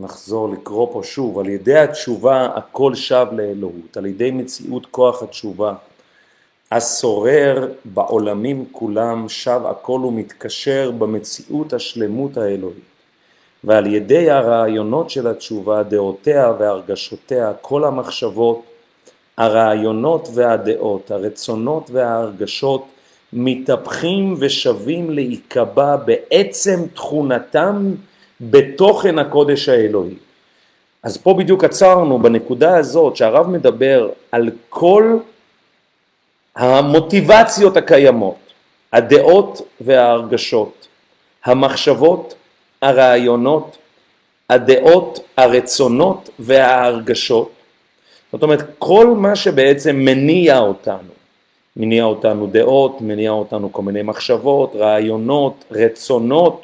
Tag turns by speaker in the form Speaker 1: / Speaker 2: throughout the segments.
Speaker 1: נחזור לקרוא פה שוב, על ידי התשובה הכל שב לאלוהות, על ידי מציאות כוח התשובה, השורר בעולמים כולם שב הכל ומתקשר במציאות השלמות האלוהית. ועל ידי הרעיונות של התשובה, דעותיה והרגשותיה, כל המחשבות, הרעיונות והדעות, הרצונות וההרגשות, מתהפכים ושווים להיקבע בעצם תכונתם בתוכן הקודש האלוהי. אז פה בדיוק עצרנו בנקודה הזאת שהרב מדבר על כל המוטיבציות הקיימות, הדעות וההרגשות, המחשבות, הרעיונות, הדעות, הרצונות וההרגשות. זאת אומרת, כל מה שבעצם מניע אותנו, מניע אותנו דעות, מניע אותנו כל מיני מחשבות, רעיונות, רצונות,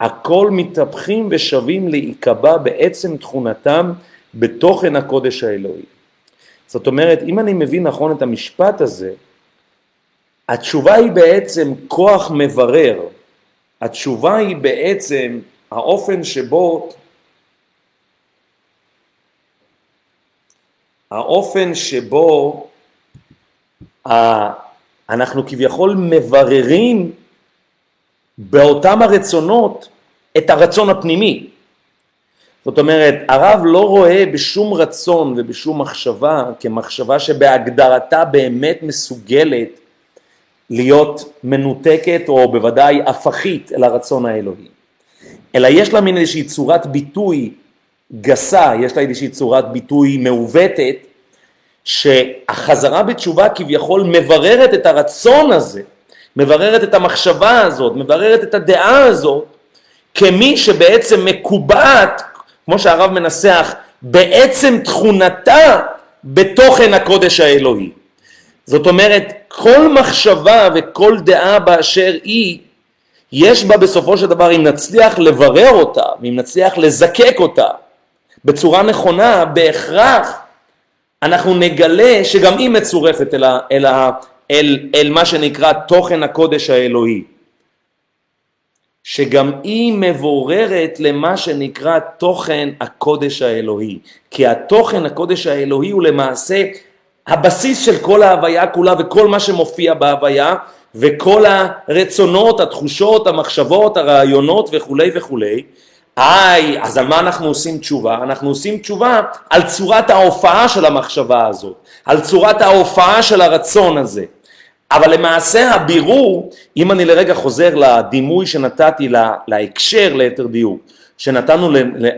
Speaker 1: הכל מתהפכים ושווים להיקבע בעצם תכונתם בתוכן הקודש האלוהי. זאת אומרת, אם אני מבין נכון את המשפט הזה, התשובה היא בעצם כוח מברר, התשובה היא בעצם האופן שבו האופן שבו אנחנו כביכול מבררים באותם הרצונות את הרצון הפנימי. זאת אומרת, הרב לא רואה בשום רצון ובשום מחשבה כמחשבה שבהגדרתה באמת מסוגלת להיות מנותקת או בוודאי הפכית אל הרצון האלוהי. אלא יש לה מין איזושהי צורת ביטוי גסה, יש לה איזושהי צורת ביטוי מעוותת, שהחזרה בתשובה כביכול מבררת את הרצון הזה מבררת את המחשבה הזאת, מבררת את הדעה הזאת, כמי שבעצם מקובעת, כמו שהרב מנסח, בעצם תכונתה בתוכן הקודש האלוהי. זאת אומרת, כל מחשבה וכל דעה באשר היא, יש בה בסופו של דבר, אם נצליח לברר אותה, אם נצליח לזקק אותה בצורה נכונה, בהכרח אנחנו נגלה שגם היא מצורפת אל, ה, אל, ה, אל, אל מה שנקרא תוכן הקודש האלוהי, שגם היא מבוררת למה שנקרא תוכן הקודש האלוהי, כי התוכן הקודש האלוהי הוא למעשה הבסיס של כל ההוויה כולה וכל מה שמופיע בהוויה וכל הרצונות, התחושות, המחשבות, הרעיונות וכולי וכולי. היי, אז על מה אנחנו עושים תשובה? אנחנו עושים תשובה על צורת ההופעה של המחשבה הזאת, על צורת ההופעה של הרצון הזה. אבל למעשה הבירור, אם אני לרגע חוזר לדימוי שנתתי להקשר ליתר דיוק, שנתנו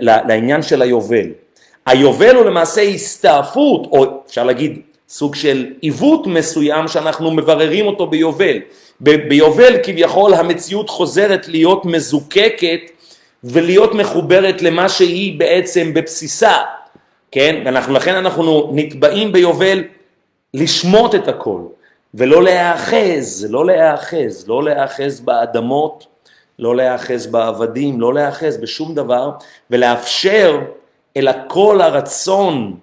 Speaker 1: לעניין של היובל, היובל הוא למעשה הסתעפות, או אפשר להגיד סוג של עיוות מסוים שאנחנו מבררים אותו ביובל. ביובל כביכול המציאות חוזרת להיות מזוקקת ולהיות מחוברת למה שהיא בעצם בבסיסה, כן? ואנחנו, לכן אנחנו נתבעים ביובל לשמוט את הכל. ולא להיאחז, לא להיאחז, לא להיאחז באדמות, לא להיאחז בעבדים, לא להיאחז בשום דבר, ולאפשר אל הקול הרצון,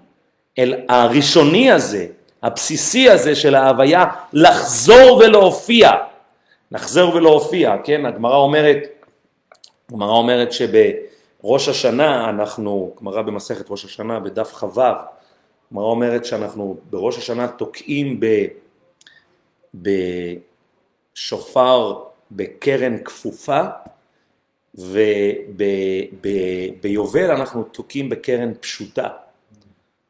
Speaker 1: אל הראשוני הזה, הבסיסי הזה של ההוויה, לחזור ולהופיע. לחזור ולהופיע, כן? הגמרא אומרת, הגמרא אומרת שבראש השנה אנחנו, גמרא במסכת ראש השנה בדף כ"ו, הגמרא אומרת שאנחנו בראש השנה תוקעים ב... בשופר בקרן כפופה וביובל אנחנו תוקעים בקרן פשוטה.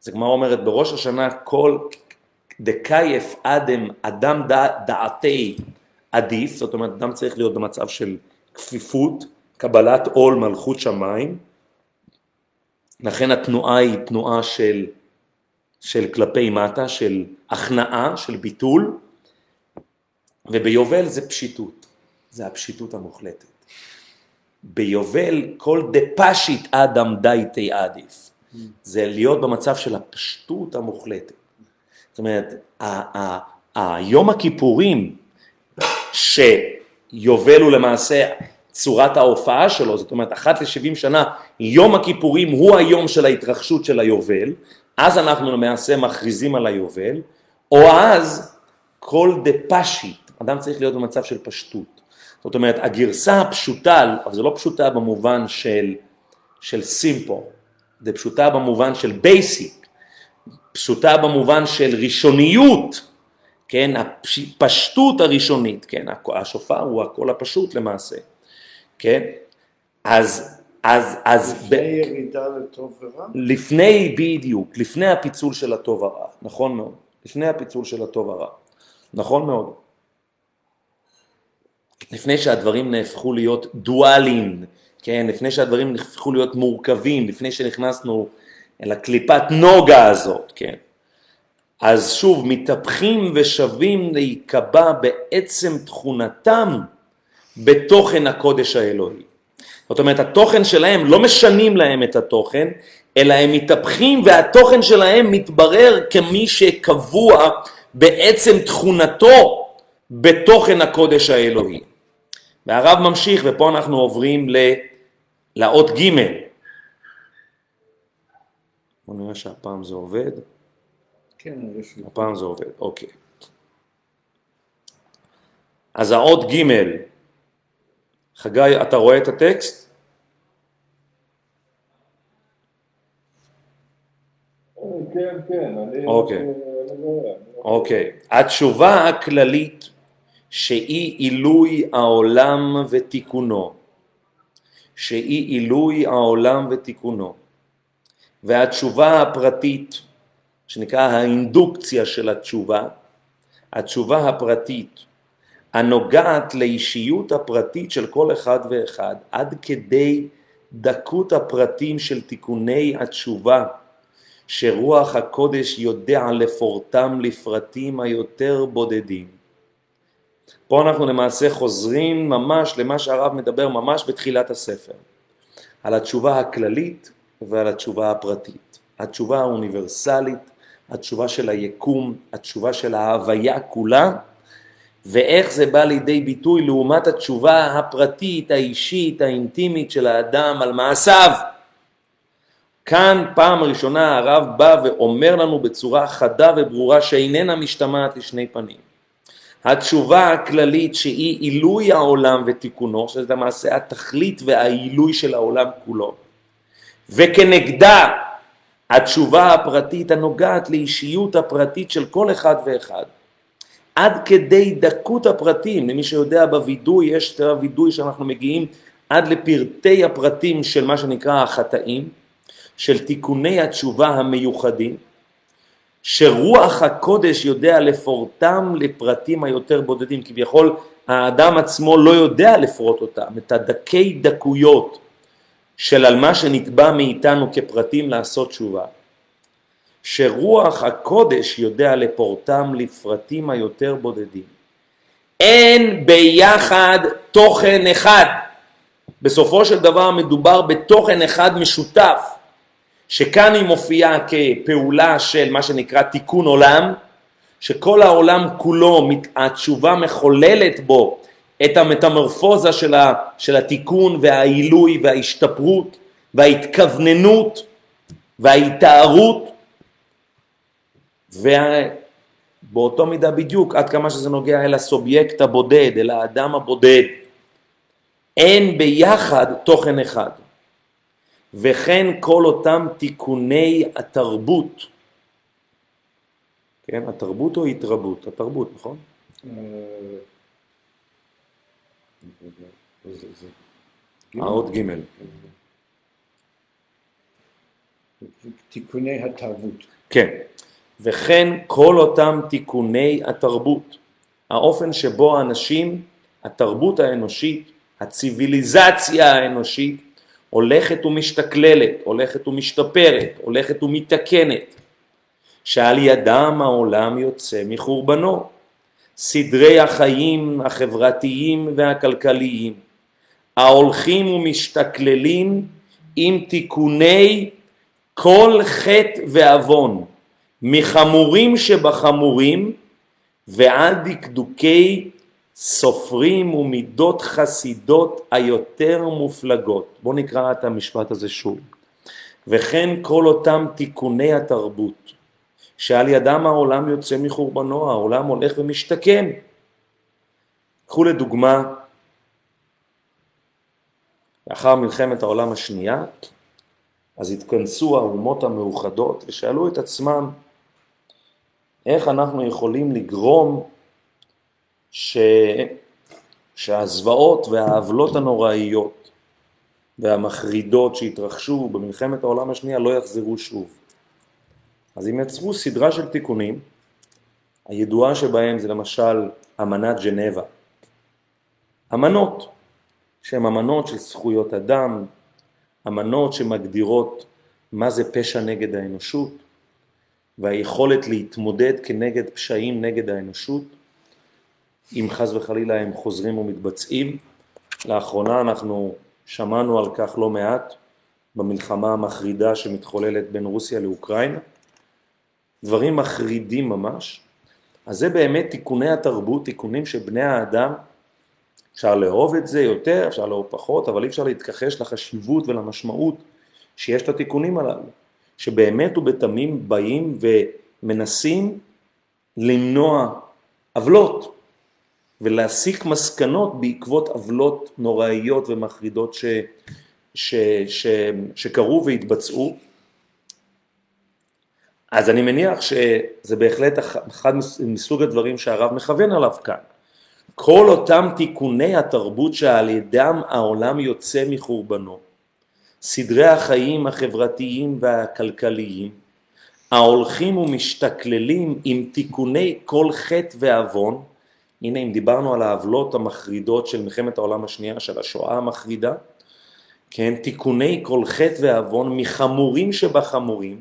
Speaker 1: זה כמו אומרת בראש השנה כל דקייף אדם, אדם דעתי עדיף, זאת אומרת אדם צריך להיות במצב של כפיפות, קבלת עול מלכות שמיים, לכן התנועה היא תנועה של, של כלפי מטה, של הכנעה, של ביטול, וביובל זה פשיטות, זה הפשיטות המוחלטת. ביובל כל דפשית אדם דייטי עדיף, זה להיות במצב של הפשטות המוחלטת. זאת אומרת, היום הכיפורים שיובל הוא למעשה צורת ההופעה שלו, זאת אומרת אחת לשבעים שנה, יום הכיפורים הוא היום של ההתרחשות של היובל, אז אנחנו למעשה מכריזים על היובל, או אז כל דפשית, אדם צריך להיות במצב של פשטות. זאת אומרת, הגרסה הפשוטה, אבל זה לא פשוטה במובן של של simple, זה פשוטה במובן של basic, פשוטה במובן של ראשוניות, כן, הפשטות הראשונית, כן, השופר הוא הקול הפשוט למעשה, כן, אז, אז, אז,
Speaker 2: לפני ב... ירידה לטוב ורע?
Speaker 1: לפני, בדיוק, לפני הפיצול של הטוב הרע, נכון מאוד, לפני הפיצול של הטוב הרע, נכון מאוד. לפני שהדברים נהפכו להיות דואליים, כן, לפני שהדברים נהפכו להיות מורכבים, לפני שנכנסנו אל הקליפת נוגה הזאת, כן. אז שוב, מתהפכים ושווים להיקבע בעצם תכונתם בתוכן הקודש האלוהי. זאת אומרת, התוכן שלהם, לא משנים להם את התוכן, אלא הם מתהפכים והתוכן שלהם מתברר כמי שקבוע בעצם תכונתו בתוכן הקודש האלוהי. והרב ממשיך, ופה אנחנו עוברים לאות ג' בואו נראה שהפעם זה עובד.
Speaker 2: כן, יש לי.
Speaker 1: הפעם זה עובד, אוקיי. אז האות ג' חגי, אתה רואה את הטקסט?
Speaker 2: כן, כן, אני...
Speaker 1: אוקיי. אוקיי. התשובה הכללית שהיא עילוי העולם ותיקונו, שהיא עילוי העולם ותיקונו, והתשובה הפרטית, שנקרא האינדוקציה של התשובה, התשובה הפרטית, הנוגעת לאישיות הפרטית של כל אחד ואחד, עד כדי דקות הפרטים של תיקוני התשובה, שרוח הקודש יודע לפורטם לפרטים היותר בודדים. פה אנחנו למעשה חוזרים ממש למה שהרב מדבר ממש בתחילת הספר, על התשובה הכללית ועל התשובה הפרטית. התשובה האוניברסלית, התשובה של היקום, התשובה של ההוויה כולה, ואיך זה בא לידי ביטוי לעומת התשובה הפרטית, האישית, האינטימית של האדם על מעשיו. כאן פעם ראשונה הרב בא ואומר לנו בצורה חדה וברורה שאיננה משתמעת לשני פנים. התשובה הכללית שהיא עילוי העולם ותיקונו, שזה למעשה התכלית והעילוי של העולם כולו, וכנגדה התשובה הפרטית הנוגעת לאישיות הפרטית של כל אחד ואחד. עד כדי דקות הפרטים, למי שיודע בווידוי, יש את הווידוי שאנחנו מגיעים עד לפרטי הפרטים של מה שנקרא החטאים, של תיקוני התשובה המיוחדים, שרוח הקודש יודע לפורטם לפרטים היותר בודדים, כביכול האדם עצמו לא יודע לפרוט אותם, את הדקי דקויות של על מה שנתבע מאיתנו כפרטים לעשות תשובה. שרוח הקודש יודע לפורטם לפרטים היותר בודדים. אין ביחד תוכן אחד. בסופו של דבר מדובר בתוכן אחד משותף. שכאן היא מופיעה כפעולה של מה שנקרא תיקון עולם, שכל העולם כולו, התשובה מחוללת בו את המטמורפוזה של, התיקון והעילוי וההשתפרות וההתכווננות וההתארות ובאותו מידה בדיוק עד כמה שזה נוגע אל הסובייקט הבודד, אל האדם הבודד. אין ביחד תוכן אחד. וכן כל אותם תיקוני התרבות. כן, התרבות או התרבות? התרבות, נכון? האות ג'
Speaker 2: תיקוני התרבות.
Speaker 1: כן, וכן כל אותם תיקוני התרבות, האופן שבו האנשים, התרבות האנושית, הציוויליזציה האנושית, הולכת ומשתכללת, הולכת ומשתפרת, הולכת ומתקנת, שעל ידם העולם יוצא מחורבנו. סדרי החיים החברתיים והכלכליים. ההולכים ומשתכללים עם תיקוני כל חטא ועוון, מחמורים שבחמורים ועד דקדוקי סופרים ומידות חסידות היותר מופלגות. בואו נקרא את המשפט הזה שוב. וכן כל אותם תיקוני התרבות, שעל ידם העולם יוצא מחורבנו, העולם הולך ומשתקם. קחו לדוגמה, לאחר מלחמת העולם השנייה, אז התכנסו האומות המאוחדות ושאלו את עצמם איך אנחנו יכולים לגרום ש... שהזוועות והעוולות הנוראיות והמחרידות שהתרחשו במלחמת העולם השנייה לא יחזרו שוב. אז הם יצרו סדרה של תיקונים, הידועה שבהם זה למשל אמנת ג'נבה. אמנות, שהן אמנות של זכויות אדם, אמנות שמגדירות מה זה פשע נגד האנושות, והיכולת להתמודד כנגד פשעים נגד האנושות, אם חס וחלילה הם חוזרים ומתבצעים. לאחרונה אנחנו שמענו על כך לא מעט במלחמה המחרידה שמתחוללת בין רוסיה לאוקראינה. דברים מחרידים ממש. אז זה באמת תיקוני התרבות, תיקונים שבני האדם, אפשר לאהוב את זה יותר, אפשר לאהוב פחות, אבל אי אפשר להתכחש לחשיבות ולמשמעות שיש לתיקונים הללו. שבאמת ובתמים באים ומנסים למנוע עוולות ולהסיק מסקנות בעקבות עוולות נוראיות ומחרידות ש, ש, ש, שקרו והתבצעו. אז אני מניח שזה בהחלט אחד מסוג הדברים שהרב מכוון עליו כאן. כל אותם תיקוני התרבות שעל ידם העולם יוצא מחורבנו, סדרי החיים החברתיים והכלכליים, ההולכים ומשתכללים עם תיקוני כל חטא ועוון, הנה אם דיברנו על העוולות המחרידות של מלחמת העולם השנייה, של השואה המחרידה, כן, תיקוני כל חטא ועוון מחמורים שבחמורים,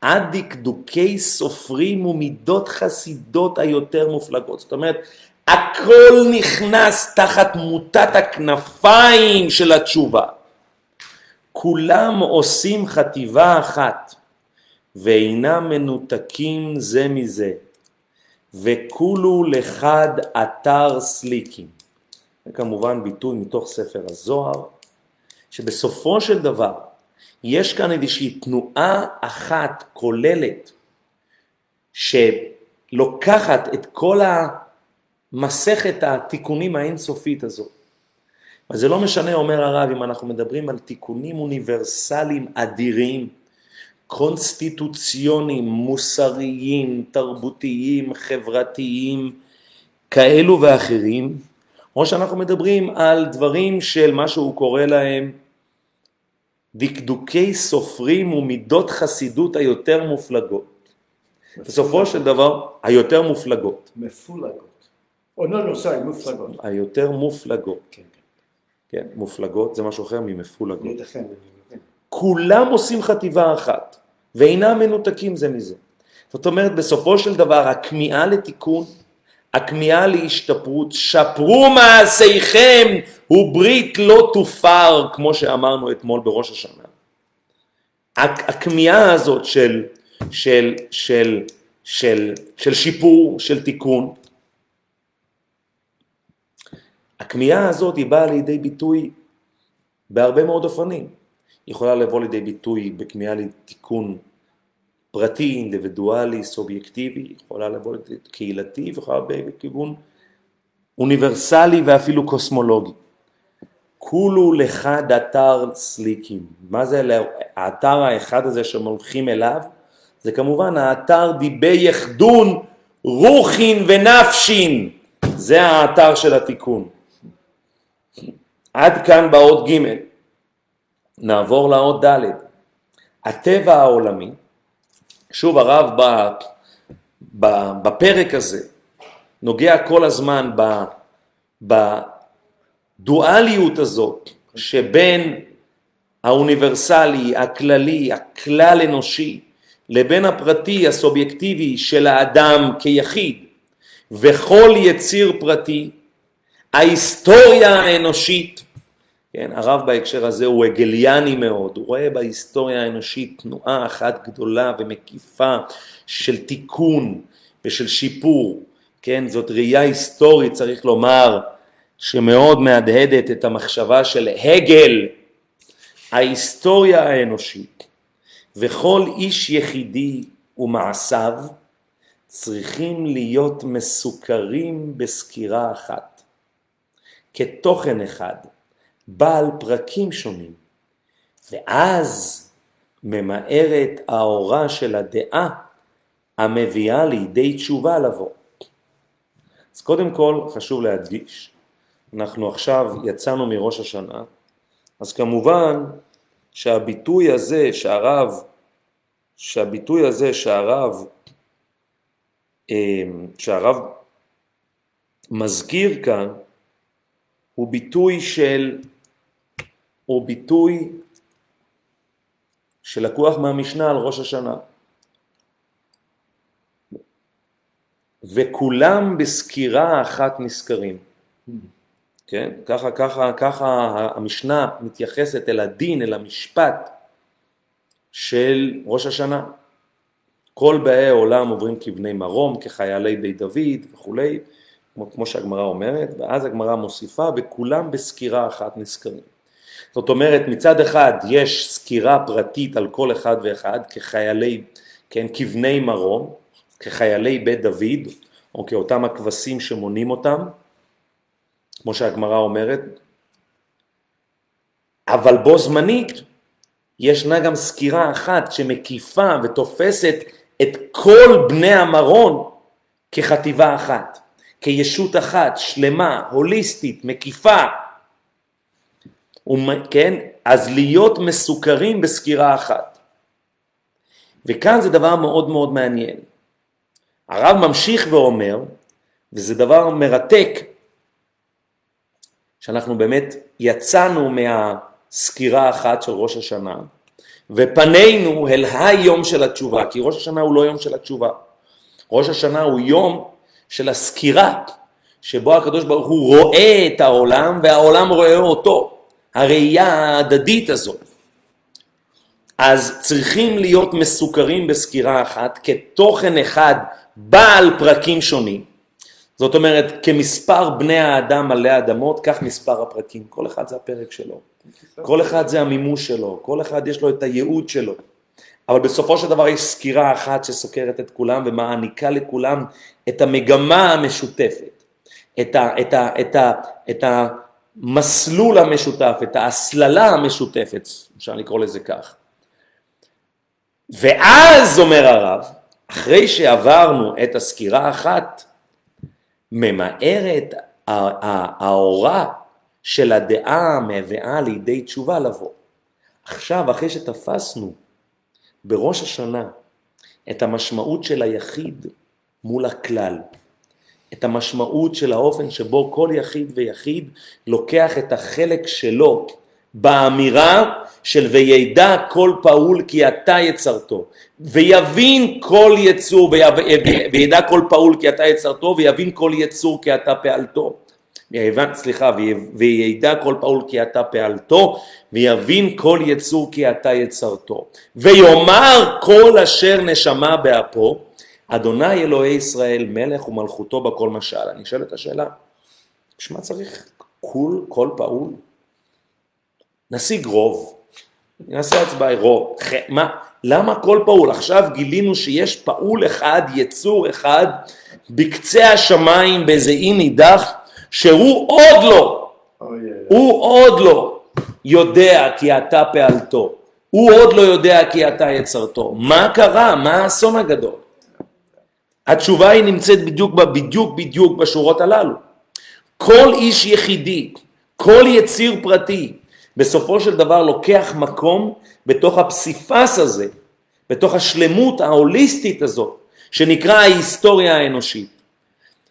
Speaker 1: עד דקדוקי סופרים ומידות חסידות היותר מופלגות. זאת אומרת, הכל נכנס תחת מוטת הכנפיים של התשובה. כולם עושים חטיבה אחת ואינם מנותקים זה מזה, וכולו לחד אתר סליקים. זה כמובן ביטוי מתוך ספר הזוהר, שבסופו של דבר יש כאן איזושהי תנועה אחת כוללת שלוקחת את כל המסכת התיקונים האינסופית הזאת אז זה לא משנה, אומר הרב, אם אנחנו מדברים על תיקונים אוניברסליים אדירים, קונסטיטוציוניים, מוסריים, תרבותיים, חברתיים, כאלו ואחרים, או שאנחנו מדברים על דברים של מה שהוא קורא להם דקדוקי סופרים ומידות חסידות היותר מופלגות. בסופו של דבר, היותר מופלגות.
Speaker 2: מפולגות. או לא, לא, סי, מופלגות.
Speaker 1: היותר מופלגות. כן. כן, מופלגות זה משהו אחר ממפולגות. כולם עושים חטיבה אחת, ואינם מנותקים זה מזה. זאת אומרת, בסופו של דבר, הכמיהה לתיקון, הכמיהה להשתפרות, שפרו מעשיכם, וברית לא תופר, כמו שאמרנו אתמול בראש השנה. הכמיהה הזאת של, של, של, של, של שיפור, של תיקון, הכמיהה הזאת היא באה לידי ביטוי בהרבה מאוד אופנים. יכולה לבוא לידי ביטוי בכמיהה לתיקון פרטי, אינדיבידואלי, סובייקטיבי, יכולה לבוא לידי קהילתי ויכולה לבוא בכיוון אוניברסלי ואפילו קוסמולוגי. כולו לך דתר סליקים. מה זה האתר האחד הזה שהם הולכים אליו? זה כמובן האתר דיבי יחדון רוחין ונפשין. זה האתר של התיקון. עד כאן באות ג' נעבור לאות ד' הטבע העולמי, שוב הרב בפרק הזה נוגע כל הזמן בדואליות הזאת שבין האוניברסלי, הכללי, הכלל אנושי, לבין הפרטי, הסובייקטיבי של האדם כיחיד, וכל יציר פרטי ההיסטוריה האנושית, כן, הרב בהקשר הזה הוא הגליאני מאוד, הוא רואה בהיסטוריה האנושית תנועה אחת גדולה ומקיפה של תיקון ושל שיפור, כן, זאת ראייה היסטורית צריך לומר שמאוד מהדהדת את המחשבה של הגל, ההיסטוריה האנושית וכל איש יחידי ומעשיו צריכים להיות מסוכרים בסקירה אחת. כתוכן אחד, בעל פרקים שונים, ואז ממהרת האורה של הדעה המביאה לידי תשובה לבוא. אז קודם כל חשוב להדגיש, אנחנו עכשיו יצאנו מראש השנה, אז כמובן שהביטוי הזה שהרב, שהביטוי הזה שהרב, אמ, שהרב מזכיר כאן, הוא ביטוי של, הוא ביטוי שלקוח מהמשנה על ראש השנה. וכולם בסקירה אחת נזכרים. כן? ככה, ככה, ככה המשנה מתייחסת אל הדין, אל המשפט של ראש השנה. כל באי העולם עוברים כבני מרום, כחיילי בית דוד וכולי, כמו, כמו שהגמרא אומרת, ואז הגמרא מוסיפה, וכולם בסקירה אחת נזכרים. זאת אומרת, מצד אחד יש סקירה פרטית על כל אחד ואחד כחיילי, כן, כבני מרום, כחיילי בית דוד, או כאותם הכבשים שמונים אותם, כמו שהגמרא אומרת, אבל בו זמנית ישנה גם סקירה אחת שמקיפה ותופסת את כל בני המרון כחטיבה אחת, כישות אחת, שלמה, הוליסטית, מקיפה. כן? אז להיות מסוכרים בסקירה אחת. וכאן זה דבר מאוד מאוד מעניין. הרב ממשיך ואומר, וזה דבר מרתק, שאנחנו באמת יצאנו מהסקירה האחת של ראש השנה, ופנינו אל היום של התשובה, כי ראש השנה הוא לא יום של התשובה. ראש השנה הוא יום של הסקירה, שבו הקדוש ברוך הוא רואה את העולם והעולם רואה אותו, הראייה ההדדית הזאת. אז צריכים להיות מסוכרים בסקירה אחת כתוכן אחד בעל פרקים שונים. זאת אומרת, כמספר בני האדם מלא אדמות, כך מספר הפרקים. כל אחד זה הפרק שלו. כל אחד זה המימוש שלו, כל אחד יש לו את הייעוד שלו. אבל בסופו של דבר יש סקירה אחת שסוקרת את כולם ומעניקה לכולם את המגמה המשותפת, את, ה, את, ה, את, ה, את המסלול המשותף, את ההסללה המשותפת, אפשר לקרוא לזה כך. ואז, אומר הרב, אחרי שעברנו את הסקירה האחת, ממהרת האורה של הדעה מביאה לידי תשובה לבוא. עכשיו, אחרי שתפסנו בראש השנה את המשמעות של היחיד מול הכלל, את המשמעות של האופן שבו כל יחיד ויחיד לוקח את החלק שלו באמירה של וידע כל פעול כי אתה יצרתו, ויבין כל יצור, וידע כל פעול כי אתה יצרתו, ויבין כל יצור כי אתה פעלתו. סליחה, וידע כל פעול כי אתה פעלתו, ויבין כל יצור כי אתה יצרתו. ויאמר כל אשר נשמה באפו, אדוני אלוהי ישראל מלך ומלכותו בכל משל. אני שואל את השאלה, בשביל מה צריך כל, כל פעול? נשיג רוב, נעשה הצבעה רוב, מה, למה כל פעול? עכשיו גילינו שיש פעול אחד, יצור אחד, בקצה השמיים באיזה אי נידח, שהוא עוד לא, הוא עוד לא יודע כי אתה פעלתו, הוא עוד לא יודע כי אתה יצרתו. מה קרה? מה האסון הגדול? התשובה היא נמצאת בדיוק, בדיוק בדיוק בשורות הללו. כל איש יחידי, כל יציר פרטי, בסופו של דבר לוקח מקום בתוך הפסיפס הזה, בתוך השלמות ההוליסטית הזאת, שנקרא ההיסטוריה האנושית,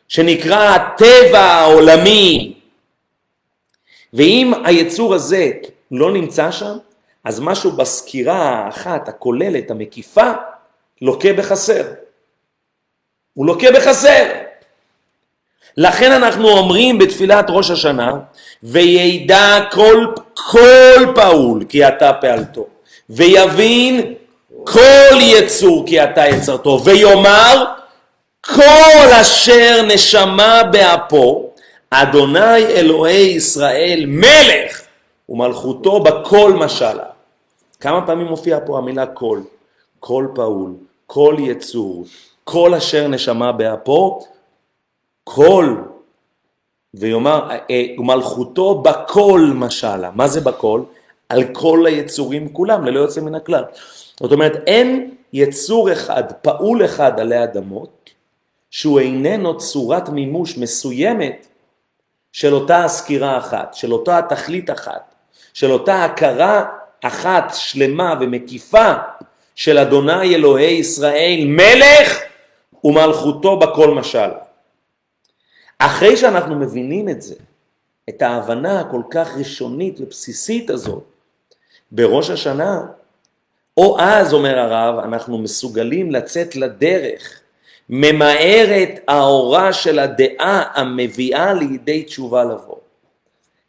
Speaker 1: שנקרא הטבע העולמי. ואם היצור הזה לא נמצא שם, אז משהו בסקירה האחת, הכוללת, המקיפה, לוקה בחסר. הוא לוקה בחסר. לכן אנחנו אומרים בתפילת ראש השנה, וידע כל, כל פעול כי אתה פעלתו, ויבין כל יצור כי אתה יצרתו, ויאמר כל אשר נשמה באפו, אדוני אלוהי ישראל מלך ומלכותו בכל משלה. כמה פעמים מופיעה פה המילה כל? כל פעול, כל יצור, כל אשר נשמה באפו, כל, ויאמר, אה, מלכותו בכל משלה. מה זה בכל? על כל היצורים כולם, ללא יוצא מן הכלל. זאת אומרת, אין יצור אחד, פעול אחד עלי אדמות, שהוא איננו צורת מימוש מסוימת של אותה הסקירה אחת, של אותה התכלית אחת, של אותה הכרה אחת שלמה ומקיפה של אדוני אלוהי ישראל, מלך ומלכותו בכל משל. אחרי שאנחנו מבינים את זה, את ההבנה הכל כך ראשונית ובסיסית הזאת, בראש השנה, או אז, אומר הרב, אנחנו מסוגלים לצאת לדרך, ממהרת האורה של הדעה המביאה לידי תשובה לבוא.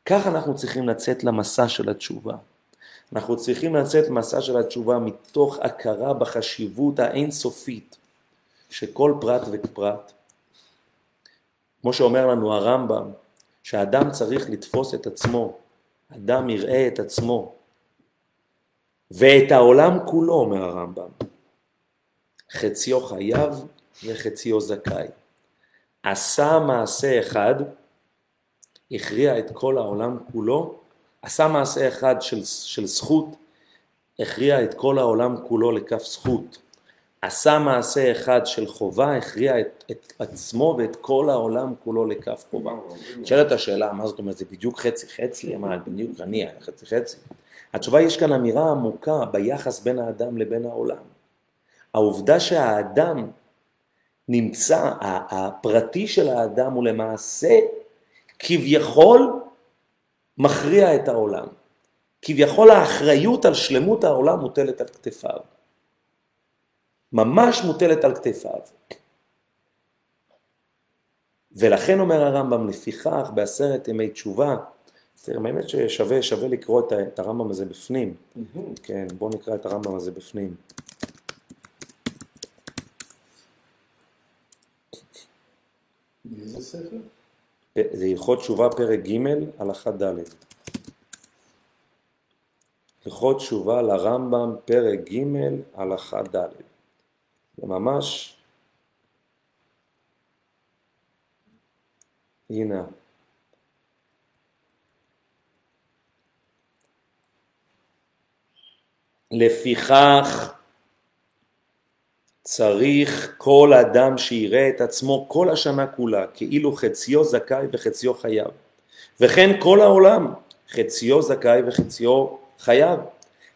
Speaker 1: כך אנחנו צריכים לצאת למסע של התשובה. אנחנו צריכים לצאת מסע של התשובה מתוך הכרה בחשיבות האינסופית שכל פרט ופרט. כמו שאומר לנו הרמב"ם, שאדם צריך לתפוס את עצמו, אדם יראה את עצמו, ואת העולם כולו, אומר הרמב"ם, חציו חייב וחציו זכאי. עשה מעשה אחד, הכריע את כל העולם כולו, עשה מעשה אחד של, של זכות, הכריע את כל העולם כולו לכף זכות. עשה מעשה אחד של חובה, הכריע את, את עצמו ואת כל העולם כולו לכף חובה. נשאלת השאלה, מה זאת אומרת, זה בדיוק חצי חצי? מה, בדיוק אני חצי חצי? התשובה, יש כאן אמירה עמוקה ביחס בין האדם לבין העולם. העובדה שהאדם נמצא, הפרטי של האדם הוא למעשה כביכול מכריע את העולם. כביכול האחריות על שלמות העולם מוטלת על כתפיו. ממש מוטלת על כתפיו. ולכן אומר הרמב"ם, לפיכך בעשרת ימי תשובה, תראה, באמת ששווה שווה לקרוא את, את הרמב"ם הזה בפנים. כן, בואו נקרא את הרמב"ם הזה בפנים.
Speaker 2: באיזה ספר?
Speaker 1: זה הלכות תשובה פרק ג' הלכה ד'. הלכות תשובה לרמב"ם פרק ג' הלכה ד'. זה ממש, הנה, לפיכך צריך כל אדם שיראה את עצמו כל השנה כולה, כאילו חציו זכאי וחציו חייב. וכן כל העולם, חציו זכאי וחציו חייב.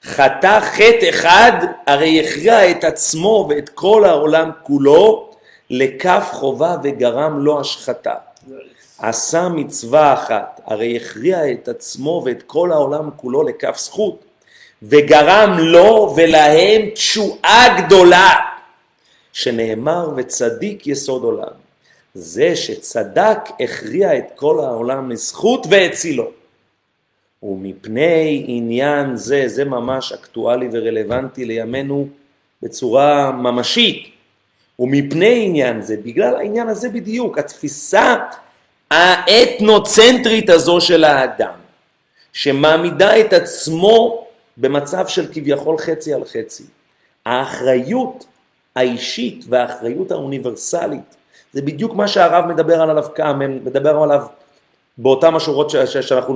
Speaker 1: חטא חטא אחד, הרי הכריע את עצמו ואת כל העולם כולו לכף חובה וגרם לו השחתה. עשה מצווה אחת, הרי הכריע את עצמו ואת כל העולם כולו לכף זכות, וגרם לו ולהם תשועה גדולה. שנאמר וצדיק יסוד עולם. זה שצדק הכריע את כל העולם לזכות והצילו. ומפני עניין זה, זה ממש אקטואלי ורלוונטי לימינו בצורה ממשית. ומפני עניין זה, בגלל העניין הזה בדיוק, התפיסה האתנוצנטרית הזו של האדם, שמעמידה את עצמו במצב של כביכול חצי על חצי. האחריות האישית והאחריות האוניברסלית. זה בדיוק מה שהרב מדבר עליו כאן, מדבר עליו באותן השורות ש- ש- שאנחנו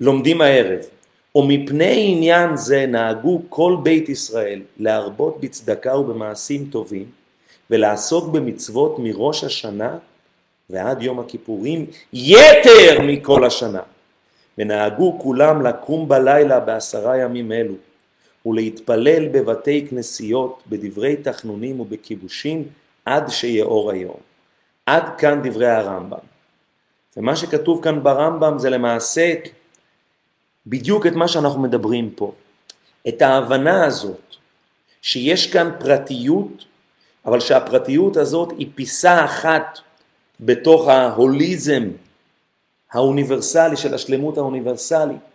Speaker 1: לומדים הערב. ומפני עניין זה נהגו כל בית ישראל להרבות בצדקה ובמעשים טובים ולעסוק במצוות מראש השנה ועד יום הכיפורים יתר מכל השנה. ונהגו כולם לקום בלילה בעשרה ימים אלו ולהתפלל בבתי כנסיות, בדברי תחנונים ובכיבושים, עד שיאור היום. עד כאן דברי הרמב"ם. ומה שכתוב כאן ברמב"ם זה למעשה בדיוק את מה שאנחנו מדברים פה. את ההבנה הזאת שיש כאן פרטיות, אבל שהפרטיות הזאת היא פיסה אחת בתוך ההוליזם האוניברסלי של השלמות האוניברסלית.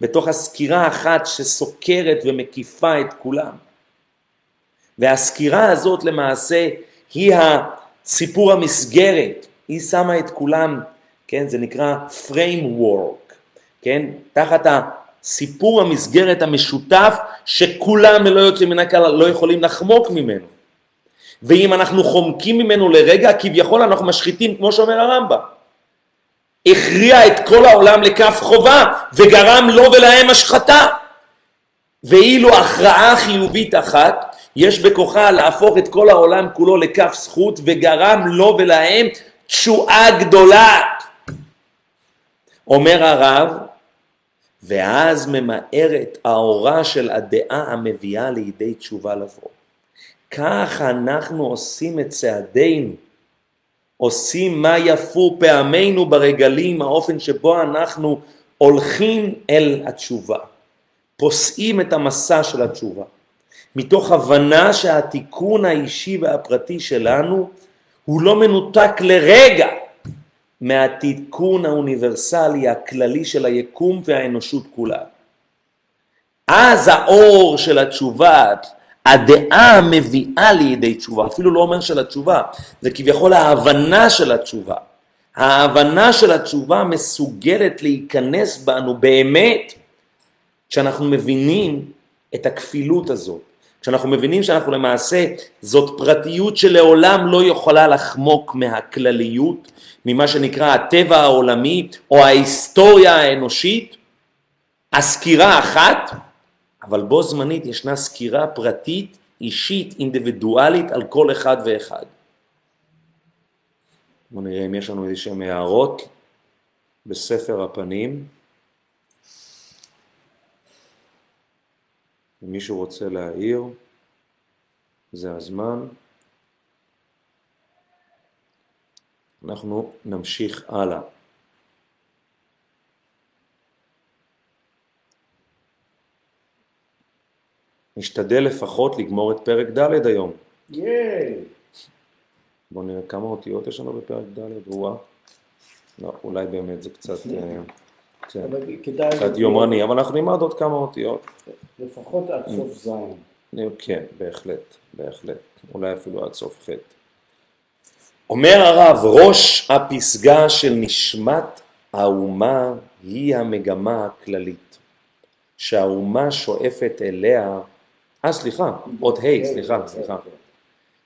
Speaker 1: בתוך הסקירה האחת שסוקרת ומקיפה את כולם. והסקירה הזאת למעשה היא הסיפור המסגרת, היא שמה את כולם, כן, זה נקרא framework, כן, תחת הסיפור המסגרת המשותף שכולם ללא יוצא מן הכלל לא יכולים לחמוק ממנו. ואם אנחנו חומקים ממנו לרגע, כביכול אנחנו משחיתים, כמו שאומר הרמב"ם. הכריע את כל העולם לכף חובה וגרם לו ולהם השחתה. ואילו הכרעה חיובית אחת, יש בכוחה להפוך את כל העולם כולו לכף זכות וגרם לו ולהם תשועה גדולה. אומר הרב, ואז ממהרת האורה של הדעה המביאה לידי תשובה לבוא. כך אנחנו עושים את צעדינו, עושים מה יפו פעמינו ברגלים, האופן שבו אנחנו הולכים אל התשובה, פוסעים את המסע של התשובה, מתוך הבנה שהתיקון האישי והפרטי שלנו הוא לא מנותק לרגע מהתיקון האוניברסלי הכללי של היקום והאנושות כולה. אז האור של התשובה, הדעה מביאה לידי תשובה, אפילו לא אומר של התשובה, זה כביכול ההבנה של התשובה. ההבנה של התשובה מסוגלת להיכנס בנו באמת כשאנחנו מבינים את הכפילות הזאת, כשאנחנו מבינים שאנחנו למעשה, זאת פרטיות שלעולם לא יכולה לחמוק מהכלליות, ממה שנקרא הטבע העולמי או ההיסטוריה האנושית, הסקירה אחת, אבל בו זמנית ישנה סקירה פרטית, אישית, אינדיבידואלית על כל אחד ואחד. בואו נראה אם יש לנו איזה הערות בספר הפנים. אם מישהו רוצה להעיר, זה הזמן. אנחנו נמשיך הלאה. נשתדל לפחות לגמור את פרק ד' היום.
Speaker 2: ייי.
Speaker 1: בואו נראה כמה אותיות יש לנו בפרק ד', וואה. לא, אולי באמת זה קצת, כן,
Speaker 2: כדאי...
Speaker 1: קצת יומרני, אבל אנחנו נלמד עוד כמה אותיות.
Speaker 2: לפחות עד סוף זין.
Speaker 1: כן, בהחלט, בהחלט. אולי אפילו עד סוף ח'. אומר הרב, ראש הפסגה של נשמת האומה היא המגמה הכללית, שהאומה שואפת אליה, אה סליחה, עוד ה', סליחה, סליחה.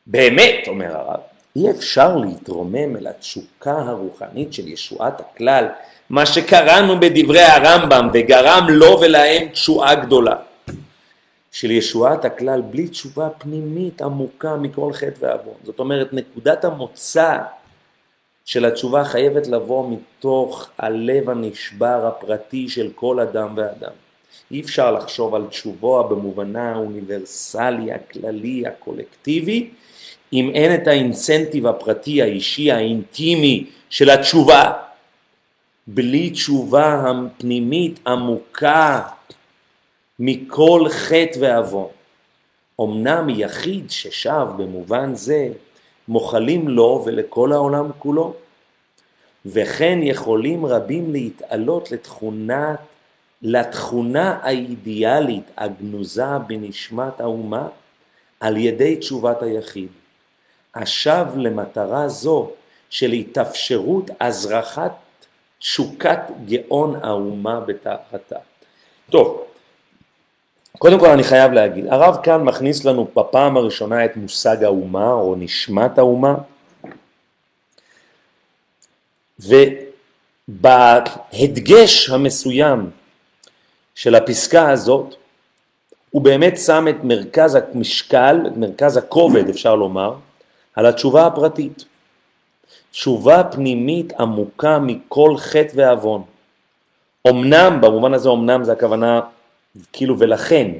Speaker 1: באמת, אומר הרב, אי אפשר להתרומם אל התשוקה הרוחנית של ישועת הכלל, מה שקראנו בדברי הרמב"ם וגרם לו ולהם תשועה גדולה. של ישועת הכלל בלי תשובה פנימית עמוקה מכל חטא ועוון. זאת אומרת, נקודת המוצא של התשובה חייבת לבוא מתוך הלב הנשבר הפרטי של כל אדם ואדם. אי אפשר לחשוב על תשובו במובנה האוניברסלי, הכללי, הקולקטיבי, אם אין את האינסנטיב הפרטי, האישי, האינטימי של התשובה. בלי תשובה הפנימית עמוקה מכל חטא ועוון. אמנם יחיד ששב במובן זה, מוחלים לו ולכל העולם כולו. וכן יכולים רבים להתעלות לתכונה, לתכונה האידיאלית הגנוזה בנשמת האומה על ידי תשובת היחיד. השב למטרה זו של התאפשרות הזרחת תשוקת גאון האומה בתחתה. טוב, קודם כל אני חייב להגיד, הרב כאן מכניס לנו בפעם הראשונה את מושג האומה או נשמת האומה ובהדגש המסוים של הפסקה הזאת הוא באמת שם את מרכז המשקל, את מרכז הכובד אפשר לומר, על התשובה הפרטית. תשובה פנימית עמוקה מכל חטא ועוון. אמנם, במובן הזה אמנם זה הכוונה כאילו ולכן,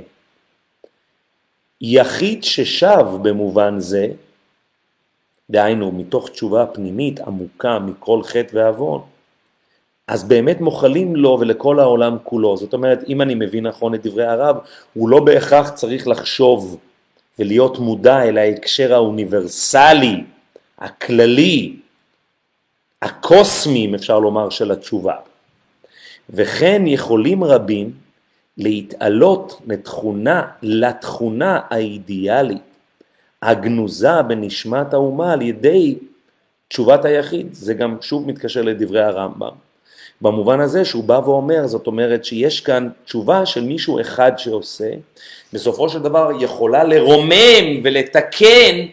Speaker 1: יחיד ששב במובן זה, דהיינו מתוך תשובה פנימית עמוקה מכל חטא ועוון, אז באמת מוחלים לו ולכל העולם כולו. זאת אומרת, אם אני מבין נכון את דברי הרב, הוא לא בהכרח צריך לחשוב ולהיות מודע אל ההקשר האוניברסלי, הכללי, הקוסמי, אם אפשר לומר, של התשובה. וכן יכולים רבים להתעלות לתכונה, לתכונה האידיאלית הגנוזה בנשמת האומה על ידי תשובת היחיד. זה גם שוב מתקשר לדברי הרמב"ם. במובן הזה שהוא בא ואומר, זאת אומרת שיש כאן תשובה של מישהו אחד שעושה, בסופו של דבר יכולה לרומם ולתקן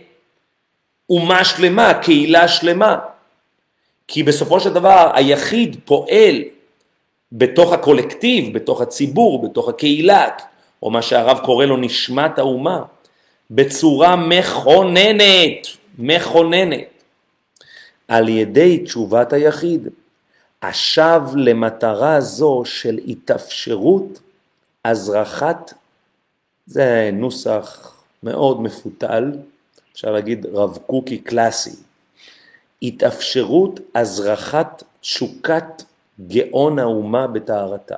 Speaker 1: אומה שלמה, קהילה שלמה. כי בסופו של דבר היחיד פועל בתוך הקולקטיב, בתוך הציבור, בתוך הקהילה, או מה שהרב קורא לו נשמת האומה, בצורה מכוננת, מכוננת, על ידי תשובת היחיד, השב למטרה זו של התאפשרות הזרחת, זה נוסח מאוד מפותל, אפשר להגיד רב קוקי קלאסי, התאפשרות הזרחת תשוקת גאון האומה בטהרתה.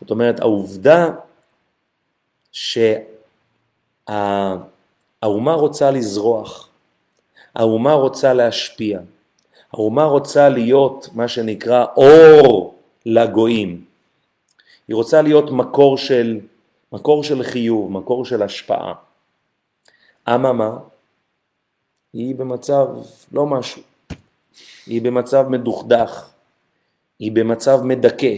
Speaker 1: זאת אומרת, העובדה שהאומה רוצה לזרוח, האומה רוצה להשפיע, האומה רוצה להיות מה שנקרא אור לגויים. היא רוצה להיות מקור של, מקור של חיוב, מקור של השפעה. אממה, היא במצב לא משהו, היא במצב מדוכדך, היא במצב מדכא.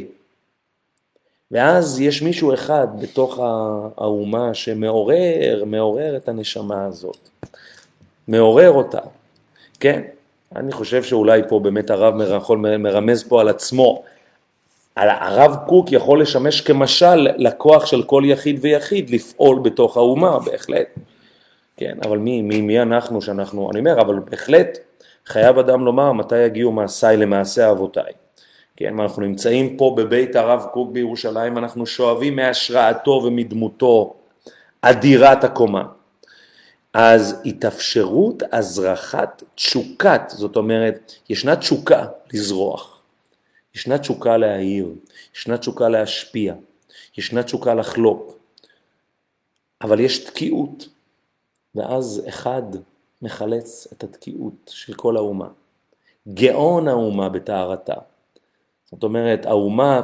Speaker 1: ואז יש מישהו אחד בתוך האומה שמעורר, מעורר את הנשמה הזאת, מעורר אותה, כן? אני חושב שאולי פה באמת הרב יכול מרמז פה על עצמו. הרב קוק יכול לשמש כמשל לכוח של כל יחיד ויחיד לפעול בתוך האומה, בהחלט. כן, אבל מי, מי, מי אנחנו שאנחנו, אני אומר, אבל בהחלט חייב אדם לומר מתי יגיעו מעשיי למעשה אבותיי. כן, אנחנו נמצאים פה בבית הרב קוק בירושלים, אנחנו שואבים מהשראתו ומדמותו אדירת הקומה. אז התאפשרות הזרחת תשוקת, זאת אומרת, ישנה תשוקה לזרוח, ישנה תשוקה להעיר, ישנה תשוקה להשפיע, ישנה תשוקה לחלוק, אבל יש תקיעות, ואז אחד מחלץ את התקיעות של כל האומה. גאון האומה בטהרתה. זאת אומרת, האומה,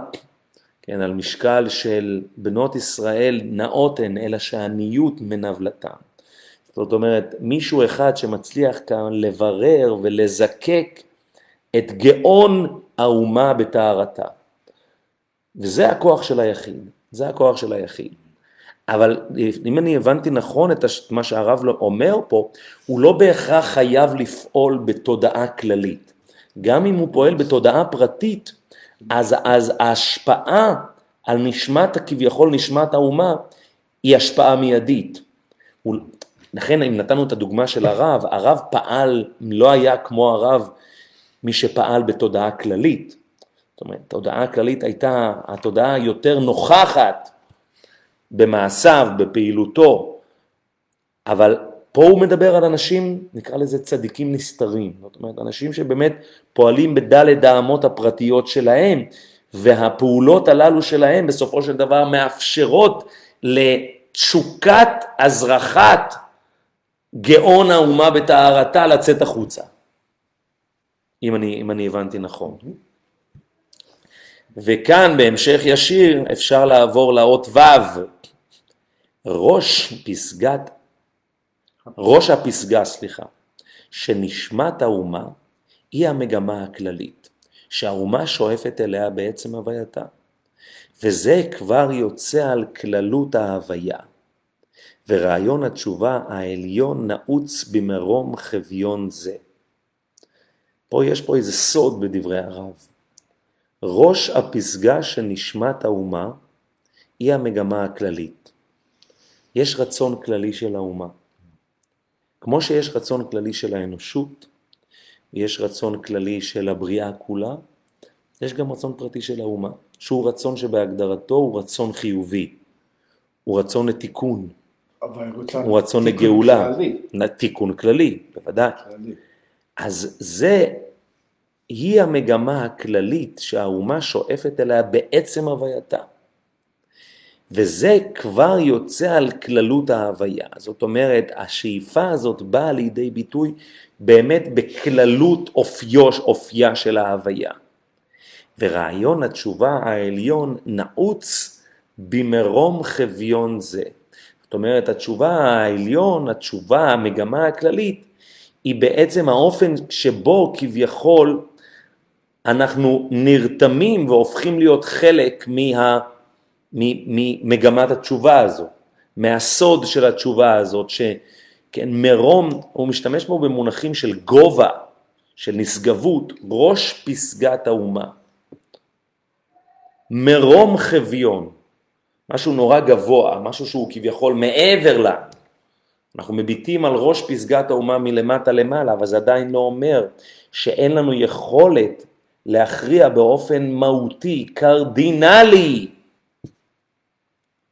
Speaker 1: כן, על משקל של בנות ישראל נאות הן, אלא שהעניות מנבלתם. זאת אומרת, מישהו אחד שמצליח כאן לברר ולזקק את גאון האומה בטהרתה. וזה הכוח של היחיד, זה הכוח של היחיד. אבל אם אני הבנתי נכון את מה שהרב לא אומר פה, הוא לא בהכרח חייב לפעול בתודעה כללית. גם אם הוא פועל בתודעה פרטית, אז, אז ההשפעה על נשמת, כביכול נשמת האומה, היא השפעה מיידית. לכן אם נתנו את הדוגמה של הרב, הרב פעל, לא היה כמו הרב מי שפעל בתודעה כללית. זאת אומרת, תודעה כללית הייתה התודעה יותר נוכחת במעשיו, בפעילותו, אבל פה הוא מדבר על אנשים, נקרא לזה צדיקים נסתרים, זאת אומרת, אנשים שבאמת פועלים בדלת האמות הפרטיות שלהם, והפעולות הללו שלהם בסופו של דבר מאפשרות לתשוקת הזרחת גאון האומה בטהרתה לצאת החוצה, אם אני, אם אני הבנתי נכון. וכאן בהמשך ישיר אפשר לעבור לאות ו', ראש פסגת, ראש הפסגה, סליחה, שנשמת האומה היא המגמה הכללית, שהאומה שואפת אליה בעצם הווייתה, וזה כבר יוצא על כללות ההוויה. ורעיון התשובה העליון נעוץ במרום חביון זה. פה יש פה איזה סוד בדברי הרב. ראש הפסגה של נשמת האומה היא המגמה הכללית. יש רצון כללי של האומה. כמו שיש רצון כללי של האנושות, יש רצון כללי של הבריאה כולה, יש גם רצון פרטי של האומה, שהוא רצון שבהגדרתו הוא רצון חיובי, הוא רצון לתיקון, הוא רצון לגאולה, תיקון כללי, בוודאי. כללי. אז זה, היא המגמה הכללית שהאומה שואפת אליה בעצם הווייתה. וזה כבר יוצא על כללות ההוויה. זאת אומרת, השאיפה הזאת באה לידי ביטוי באמת בכללות אופיוש, אופייה של ההוויה. ורעיון התשובה העליון נעוץ במרום חביון זה. זאת אומרת, התשובה העליון, התשובה, המגמה הכללית, היא בעצם האופן שבו כביכול אנחנו נרתמים והופכים להיות חלק מה, ממגמת התשובה הזו, מהסוד של התשובה הזאת, שכן מרום, הוא משתמש פה במונחים של גובה, של נשגבות, ראש פסגת האומה. מרום חביון, משהו נורא גבוה, משהו שהוא כביכול מעבר לה. אנחנו מביטים על ראש פסגת האומה מלמטה למעלה, אבל זה עדיין לא אומר שאין לנו יכולת להכריע באופן מהותי, קרדינלי,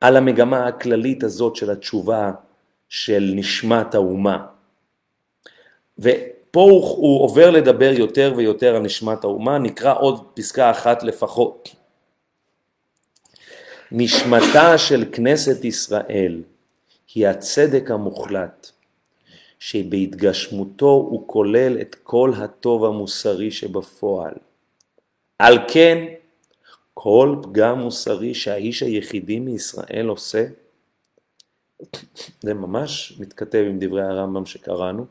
Speaker 1: על המגמה הכללית הזאת של התשובה של נשמת האומה. ופה הוא, הוא עובר לדבר יותר ויותר על נשמת האומה, נקרא עוד פסקה אחת לפחות. נשמתה של כנסת ישראל היא הצדק המוחלט, שבהתגשמותו הוא כולל את כל הטוב המוסרי שבפועל. על כן, כל פגם מוסרי שהאיש היחידי מישראל עושה, זה ממש מתכתב עם דברי הרמב"ם שקראנו,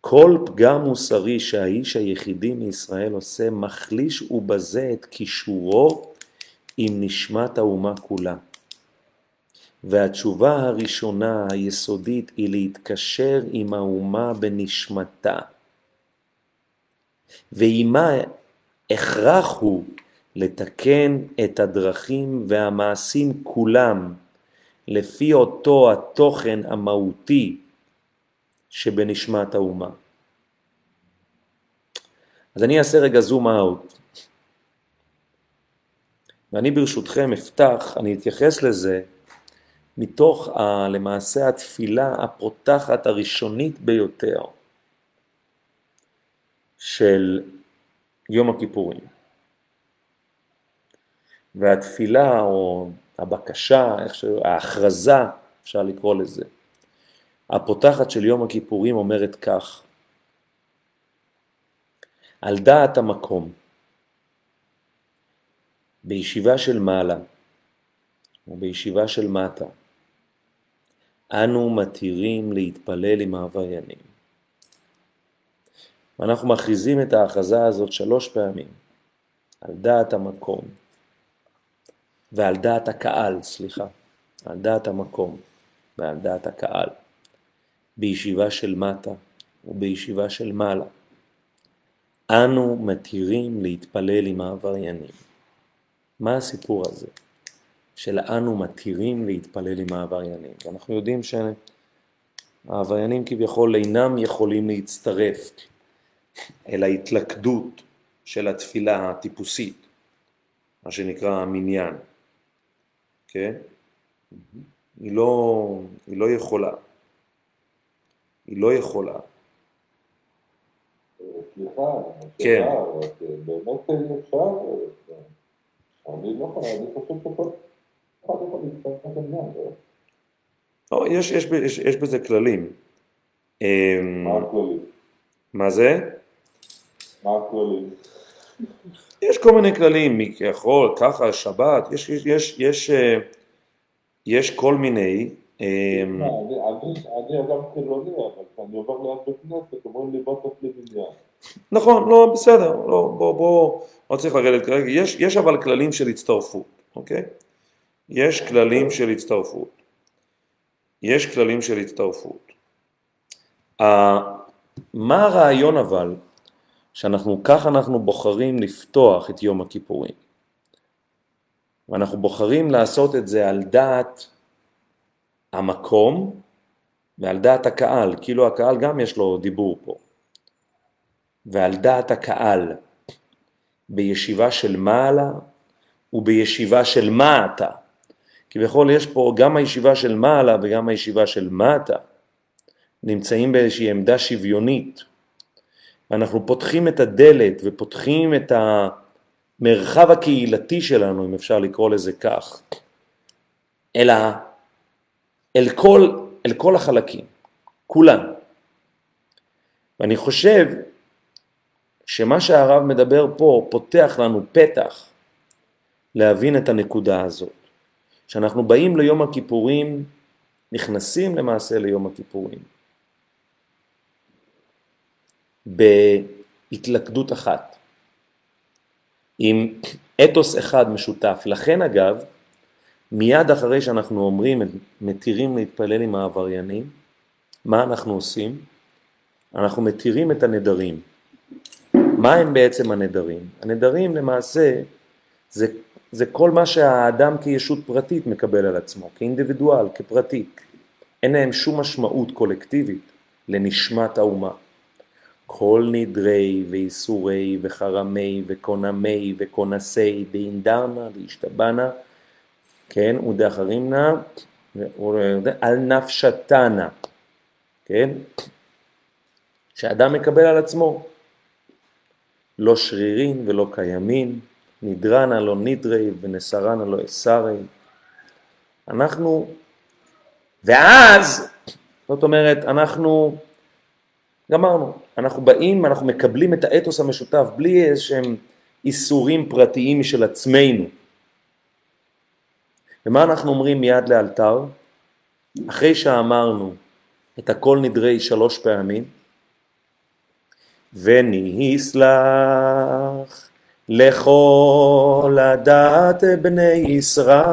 Speaker 1: כל פגם מוסרי שהאיש היחידי מישראל עושה מחליש ובזה את קישורו עם נשמת האומה כולה. והתשובה הראשונה היסודית היא להתקשר עם האומה בנשמתה. ועימה הכרח הוא לתקן את הדרכים והמעשים כולם לפי אותו התוכן המהותי שבנשמת האומה. אז אני אעשה רגע זום אאוט. ואני ברשותכם אפתח, אני אתייחס לזה מתוך ה, למעשה התפילה הפותחת הראשונית ביותר של יום הכיפורים. והתפילה או הבקשה, ההכרזה, אפשר לקרוא לזה, הפותחת של יום הכיפורים אומרת כך: על דעת המקום, בישיבה של מעלה או בישיבה של מטה, אנו מתירים להתפלל עם העבריינים. ואנחנו מכריזים את ההכרזה הזאת שלוש פעמים, על דעת המקום, ועל דעת הקהל, סליחה, על דעת המקום ועל דעת הקהל, בישיבה של מטה ובישיבה של מעלה. אנו מתירים להתפלל עם העבריינים. מה הסיפור הזה? של אנו מתירים להתפלל עם העבריינים. ואנחנו יודעים שהעבריינים כביכול אינם יכולים להצטרף אל ההתלכדות של התפילה הטיפוסית, מה שנקרא המניין. כן? היא לא, היא לא יכולה. היא לא יכולה.
Speaker 3: סליחה,
Speaker 1: כן.
Speaker 3: באמת אפשר, אני לא יכול, אני חושב שכל אחד יכול להצטרף לעניין.
Speaker 1: לא, יש, יש, יש, יש בזה כללים. אמ,
Speaker 3: מה הכללים?
Speaker 1: מה זה?
Speaker 3: מה הכללים?
Speaker 1: יש כל מיני כללים, מי יכול, ככה, שבת, יש, יש, יש, יש, אה, יש כל מיני, אמ,
Speaker 3: מה, אני- אדם חילוני, אבל כשאני עובר ליד בית כנסת, אומרים לי בוא תעשה מניין.
Speaker 1: נכון, לא, בסדר, לא, בוא, בוא, לא צריך לרדת כרגע, יש, יש אבל כללים של הצטרפות, אוקיי? יש כללים של הצטרפות. יש כללים של הצטרפות. מה הרעיון אבל, שאנחנו, כך אנחנו בוחרים לפתוח את יום הכיפורים. ואנחנו בוחרים לעשות את זה על דעת המקום ועל דעת הקהל, כאילו הקהל גם יש לו דיבור פה. ועל דעת הקהל בישיבה של מעלה ובישיבה של מטה. כביכול יש פה גם הישיבה של מעלה וגם הישיבה של מטה נמצאים באיזושהי עמדה שוויונית. ואנחנו פותחים את הדלת ופותחים את המרחב הקהילתי שלנו, אם אפשר לקרוא לזה כך, אל, ה, אל, כל, אל כל החלקים, כולם. ואני חושב שמה שהרב מדבר פה פותח לנו פתח להבין את הנקודה הזאת. כשאנחנו באים ליום הכיפורים, נכנסים למעשה ליום הכיפורים בהתלכדות אחת, עם אתוס אחד משותף. לכן אגב, מיד אחרי שאנחנו אומרים מתירים להתפלל עם העבריינים, מה אנחנו עושים? אנחנו מתירים את הנדרים. מה הם בעצם הנדרים? הנדרים למעשה זה, זה כל מה שהאדם כישות פרטית מקבל על עצמו, כאינדיבידואל, כפרטי. אין להם שום משמעות קולקטיבית לנשמת האומה. כל נדרי ואיסורי וחרמי וקונמי וקונסי באינדרנה להשתבנה, כן, ודאחרימנה, על נפשתנה, כן, שאדם מקבל על עצמו, לא שרירין ולא קיימין, נדרנה לא נדרי ונסרנה לא אסרי. אנחנו, ואז, זאת אומרת, אנחנו גמרנו. אנחנו באים, אנחנו מקבלים את האתוס המשותף בלי איזשהם איסורים פרטיים משל עצמנו. ומה אנחנו אומרים מיד לאלתר? אחרי שאמרנו את הכל נדרי שלוש פעמים, ונסלח לכל הדת בני ישראל,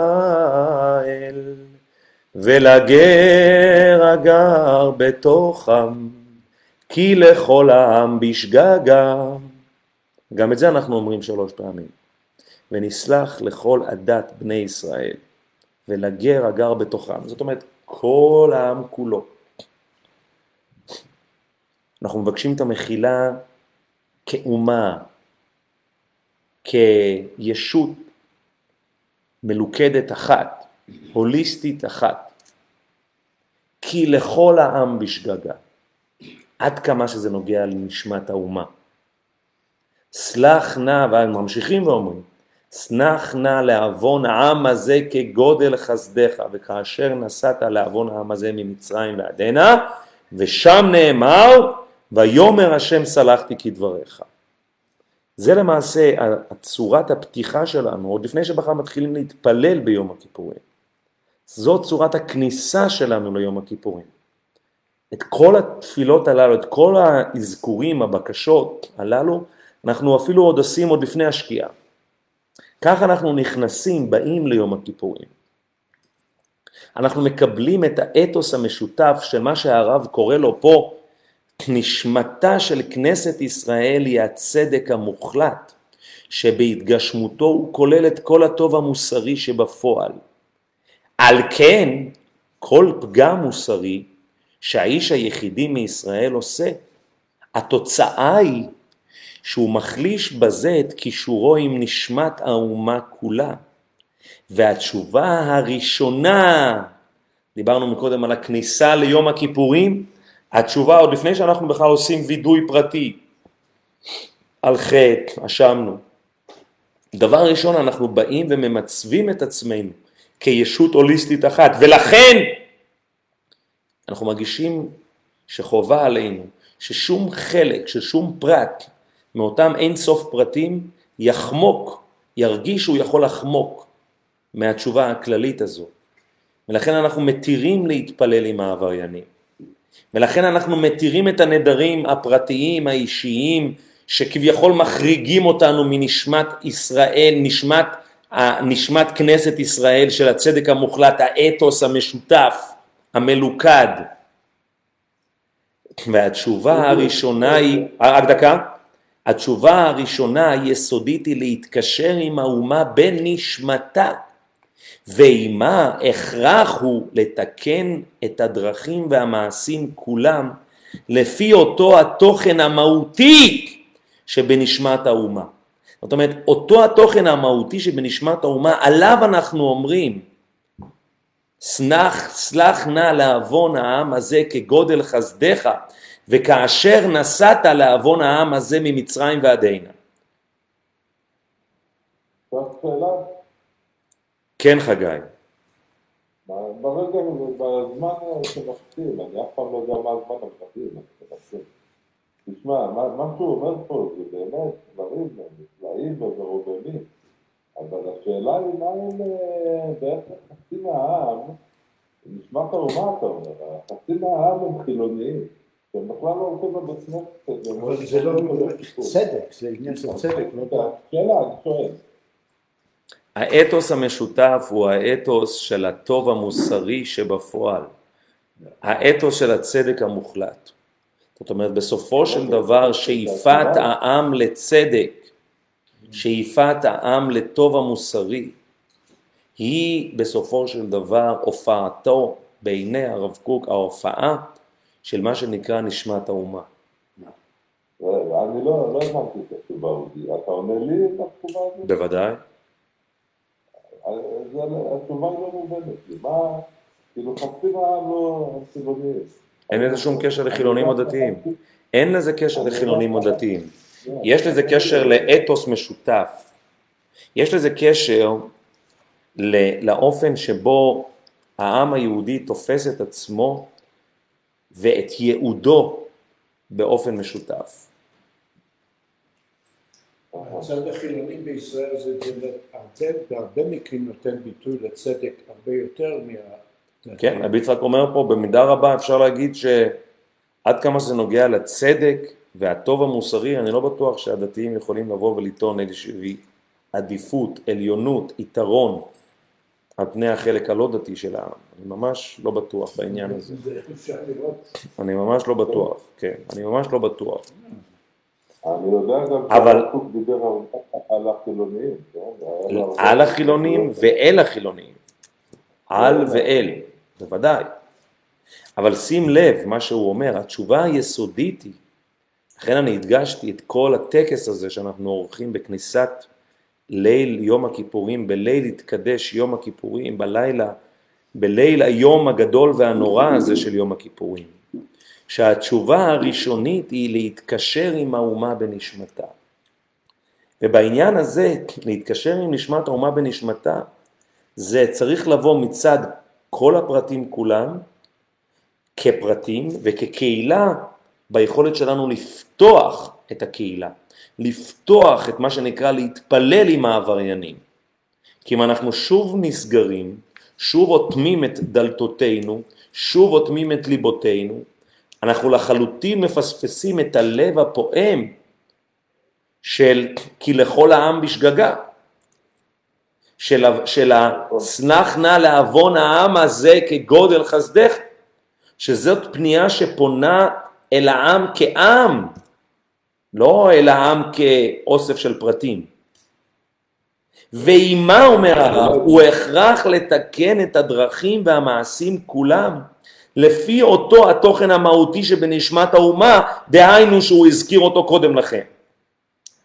Speaker 1: ולגר הגר בתוכם. כי לכל העם בשגגה. גם את זה אנחנו אומרים שלוש פעמים. ונסלח לכל עדת בני ישראל, ולגר הגר בתוכם. זאת אומרת, כל העם כולו. אנחנו מבקשים את המחילה כאומה, כישות מלוכדת אחת, הוליסטית אחת. כי לכל העם בשגגה. עד כמה שזה נוגע לנשמת האומה. סלח נא, וממשיכים ואומרים, סנח נא לעוון העם הזה כגודל חסדך, וכאשר נסעת לעוון העם הזה ממצרים ועדנה, ושם נאמר, ויאמר השם סלחתי כדבריך. זה למעשה צורת הפתיחה שלנו, עוד לפני שבכלל מתחילים להתפלל ביום הכיפורים. זו צורת הכניסה שלנו ליום הכיפורים. את כל התפילות הללו, את כל האזכורים, הבקשות הללו, אנחנו אפילו עוד עושים עוד לפני השקיעה. כך אנחנו נכנסים, באים ליום הכיפורים. אנחנו מקבלים את האתוס המשותף של מה שהרב קורא לו פה, נשמתה של כנסת ישראל היא הצדק המוחלט, שבהתגשמותו הוא כולל את כל הטוב המוסרי שבפועל. על כן, כל פגם מוסרי שהאיש היחידי מישראל עושה. התוצאה היא שהוא מחליש בזה את קישורו עם נשמת האומה כולה. והתשובה הראשונה, דיברנו מקודם על הכניסה ליום הכיפורים, התשובה עוד לפני שאנחנו בכלל עושים וידוי פרטי על חטא, אשמנו. דבר ראשון, אנחנו באים וממצבים את עצמנו כישות הוליסטית אחת, ולכן אנחנו מרגישים שחובה עלינו ששום חלק, ששום פרט מאותם אין סוף פרטים יחמוק, ירגיש שהוא יכול לחמוק מהתשובה הכללית הזו. ולכן אנחנו מתירים להתפלל עם העבריינים. ולכן אנחנו מתירים את הנדרים הפרטיים, האישיים, שכביכול מחריגים אותנו מנשמת ישראל, נשמת, נשמת כנסת ישראל של הצדק המוחלט, האתוס המשותף. המלוכד. והתשובה הראשונה היא, רק דקה, התשובה הראשונה היסודית היא להתקשר עם האומה בנשמתה, ועימה הכרח הוא לתקן את הדרכים והמעשים כולם לפי אותו התוכן המהותי שבנשמת האומה. זאת אומרת, אותו התוכן המהותי שבנשמת האומה, עליו אנחנו אומרים, סנח, סלח נא לעוון העם הזה כגודל חסדך, וכאשר נסעת לעוון העם הזה ממצרים ועד הנה. כן חגי.
Speaker 3: ברגע, בזמן שמחכים, אני אף פעם לא יודע מה הזמן המחכים, תשמע, מה שהוא אומר פה זה באמת דברים נפלאים ומרוממים. אבל השאלה היא מה הם אה, בעצם חצי מהעם, נשמע האומה אתה אומר, חצי מהעם הם חילוניים, שהם בכלל לא הולכים לבית כנסת.
Speaker 2: אבל זה לא צדק, זה עניין של צדק, לא
Speaker 3: שאלה, אני שואל.
Speaker 1: האתוס המשותף הוא האתוס של הטוב המוסרי שבפועל, האתוס של הצדק המוחלט. זאת אומרת, בסופו של דבר, שאיפת העם לצדק, שאיפת העם לטוב המוסרי, היא בסופו של דבר הופעתו בעיני הרב קוק, ההופעה של מה שנקרא נשמת האומה.
Speaker 3: אני לא לא הבנתי את התשובה הזאת. אתה עונה לי את התשובה הזאת?
Speaker 1: בוודאי.
Speaker 3: זה- התשובה היא לא מובנת לי. מה, כאילו חצי מהעם לא חילונים.
Speaker 1: אין לזה שום קשר לחילונים או דתיים. אין לזה קשר לחילונים או דתיים. יש לזה קשר לאתוס משותף. יש לזה קשר לאופן שבו העם היהודי תופס את עצמו ואת ייעודו באופן מששותף.
Speaker 2: הצד החילוני בישראל זה זה הרבה- בהרבה מקרים נותן ביטוי לצדק הרבה יותר מה...
Speaker 1: כן, רבי יצחק אומר פה, במידה רבה אפשר להגיד שעד כמה שזה נוגע לצדק והטוב המוסרי, אני לא בטוח שהדתיים יכולים לבוא ולטעון איזושהי עדיפות, עליונות, יתרון על פני החלק הלא דתי של העם. אני ממש לא בטוח בעניין הזה. אני ממש לא בטוח, כן, אני ממש לא בטוח.
Speaker 3: אני יודע גם
Speaker 1: אבל-
Speaker 3: שהרב דיבר על- החילונים, כן?
Speaker 1: על החילונים ואל החילונים. על ואל, בוודאי. אבל שים לב מה שהוא אומר, התשובה היסודית היא, לכן אני הדגשתי את כל הטקס הזה שאנחנו עורכים בכניסת ליל יום הכיפורים, בליל התקדש יום הכיפורים, בלילה, בליל היום הגדול והנורא הזה של יום הכיפורים. שהתשובה הראשונית היא להתקשר עם האומה בנשמתה. ובעניין הזה, להתקשר עם נשמת האומה בנשמתה, זה צריך לבוא מצד כל הפרטים כולם, כפרטים וכקהילה, ביכולת שלנו לפתוח את הקהילה, לפתוח את מה שנקרא להתפלל עם העבריינים. כי אם אנחנו שוב נסגרים, שוב אוטמים את דלתותינו, שוב אוטמים את ליבותינו, אנחנו לחלוטין מפספסים את הלב הפועם של כי לכל העם בשגגה, של, של הסנח נא לעוון העם הזה כגודל חסדך, שזאת פנייה שפונה אל העם כעם, לא אל העם כאוסף של פרטים. ועימה, אומר הרב, הוא הכרח לתקן את הדרכים והמעשים כולם, לפי אותו התוכן המהותי שבנשמת האומה, דהיינו שהוא הזכיר אותו קודם לכן.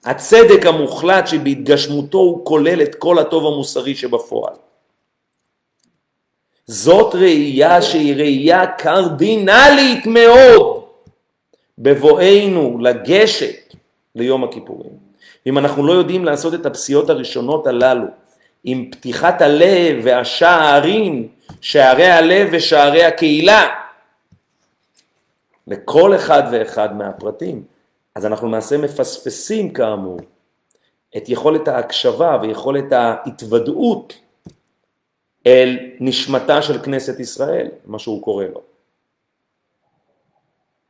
Speaker 1: הצדק המוחלט שבהתגשמותו הוא כולל את כל הטוב המוסרי שבפועל. זאת ראייה שהיא ראייה קרדינלית מאוד בבואנו לגשת ליום הכיפורים. אם אנחנו לא יודעים לעשות את הפסיעות הראשונות הללו עם פתיחת הלב והשערים, שערי הלב ושערי הקהילה, לכל אחד ואחד מהפרטים, אז אנחנו למעשה מפספסים כאמור את יכולת ההקשבה ויכולת ההתוודעות אל נשמתה של כנסת ישראל, מה שהוא קורא לו.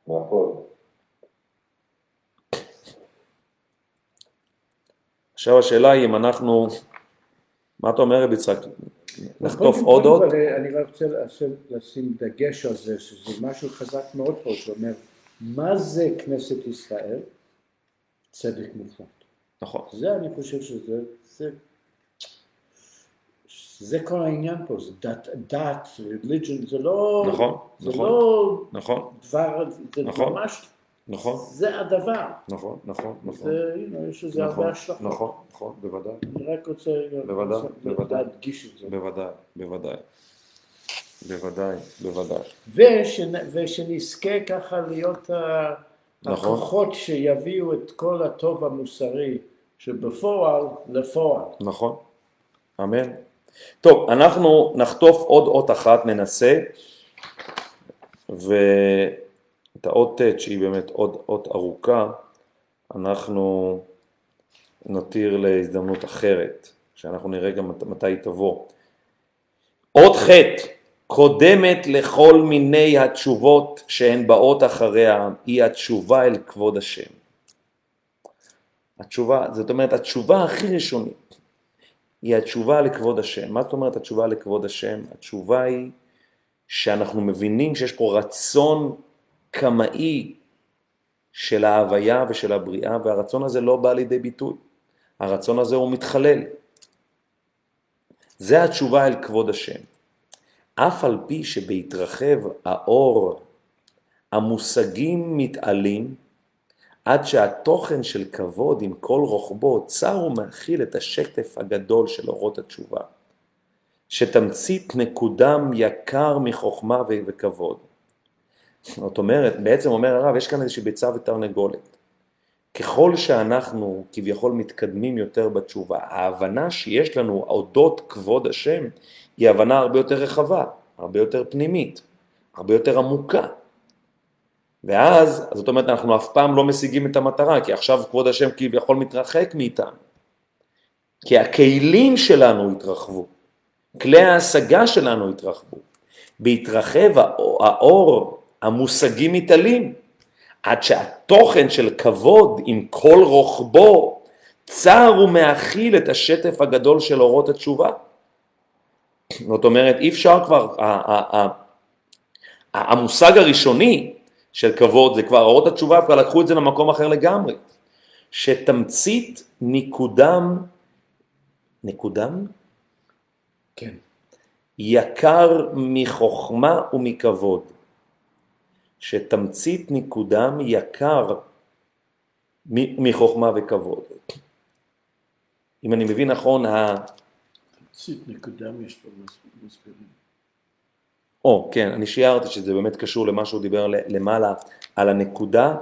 Speaker 3: נכון.
Speaker 1: עכשיו השאלה היא אם אנחנו, מה אתה אומר רבי יצחק, נחטוף עוד עוד?
Speaker 2: אני רק רוצה לשים- לשים דגש על זה, שזה משהו חזק מאוד פה, שאומר, מה זה כנסת ישראל? צדק מוחלט.
Speaker 1: נכון,
Speaker 2: זה אני חושב שזה, זה, זה כל העניין פה, זה דת, דת, religion, זה לא,
Speaker 1: נכון,
Speaker 2: זה
Speaker 1: נכון.
Speaker 2: לא
Speaker 1: נכון,
Speaker 2: דבר, זה
Speaker 1: נכון.
Speaker 2: ממש,
Speaker 1: נכון,
Speaker 2: זה הדבר,
Speaker 1: נכון, נכון, נכון,
Speaker 2: know, יש לזה
Speaker 1: נכון,
Speaker 2: הרבה השלכות,
Speaker 1: נכון, נכון, בוודאי,
Speaker 2: אני רק רוצה
Speaker 1: בוודאי.
Speaker 2: להדגיש את זה,
Speaker 1: בוודאי, בוודאי, בוודאי, בוודאי,
Speaker 2: ושנ, ושנזכה ככה להיות ה-
Speaker 1: נכון.
Speaker 2: הכוחות שיביאו את כל הטוב המוסרי שבפועל לפועל.
Speaker 1: נכון, אמן. טוב, אנחנו נחטוף עוד אות אחת, ננסה, ואת האות ט' שהיא באמת עוד אות ארוכה, אנחנו נותיר להזדמנות אחרת, שאנחנו נראה גם מת- מתי היא תבוא. אות ח' קודמת לכל מיני התשובות שהן באות אחריה, היא התשובה אל כבוד השם. התשובה, זאת אומרת, התשובה הכי ראשונית היא התשובה לכבוד השם. מה זאת אומרת התשובה לכבוד השם? התשובה היא שאנחנו מבינים שיש פה רצון קמאי של ההוויה ושל הבריאה, והרצון הזה לא בא לידי ביטוי. הרצון הזה הוא מתחלל. זה התשובה אל כבוד השם. אף על פי שבהתרחב האור, המושגים מתעלים, עד שהתוכן של כבוד עם כל רוחבו צר ומכיל את השטף הגדול של אורות התשובה, שתמצית נקודם יקר מחוכמה וכבוד. זאת אומרת, בעצם אומר הרב, יש כאן איזושהי ביצה ותרנגולת. ככל שאנחנו כביכול מתקדמים יותר בתשובה, ההבנה שיש לנו אודות כבוד השם היא הבנה הרבה יותר רחבה, הרבה יותר פנימית, הרבה יותר עמוקה. ואז, זאת אומרת, אנחנו אף פעם לא משיגים את המטרה, כי עכשיו כבוד השם כביכול מתרחק מאיתנו. כי הכלים שלנו התרחבו, כלי ההשגה שלנו התרחבו. בהתרחב האור, המושגים מתעלים, עד שהתוכן של כבוד עם כל רוחבו צר ומאכיל את השטף הגדול של אורות התשובה. זאת אומרת, אי אפשר כבר, המושג הראשוני של כבוד, זה כבר אורות התשובה, כבר לקחו את זה למקום אחר לגמרי. שתמצית ניקודם, ניקודם?
Speaker 2: כן.
Speaker 1: יקר מחוכמה ומכבוד. שתמצית ניקודם יקר מחוכמה וכבוד. אם אני מבין נכון, ה...
Speaker 2: תמצית ניקודם יש פה מסבירים.
Speaker 1: או, כן, אני שיערתי שזה באמת קשור למה שהוא דיבר למעלה, על הנקודה,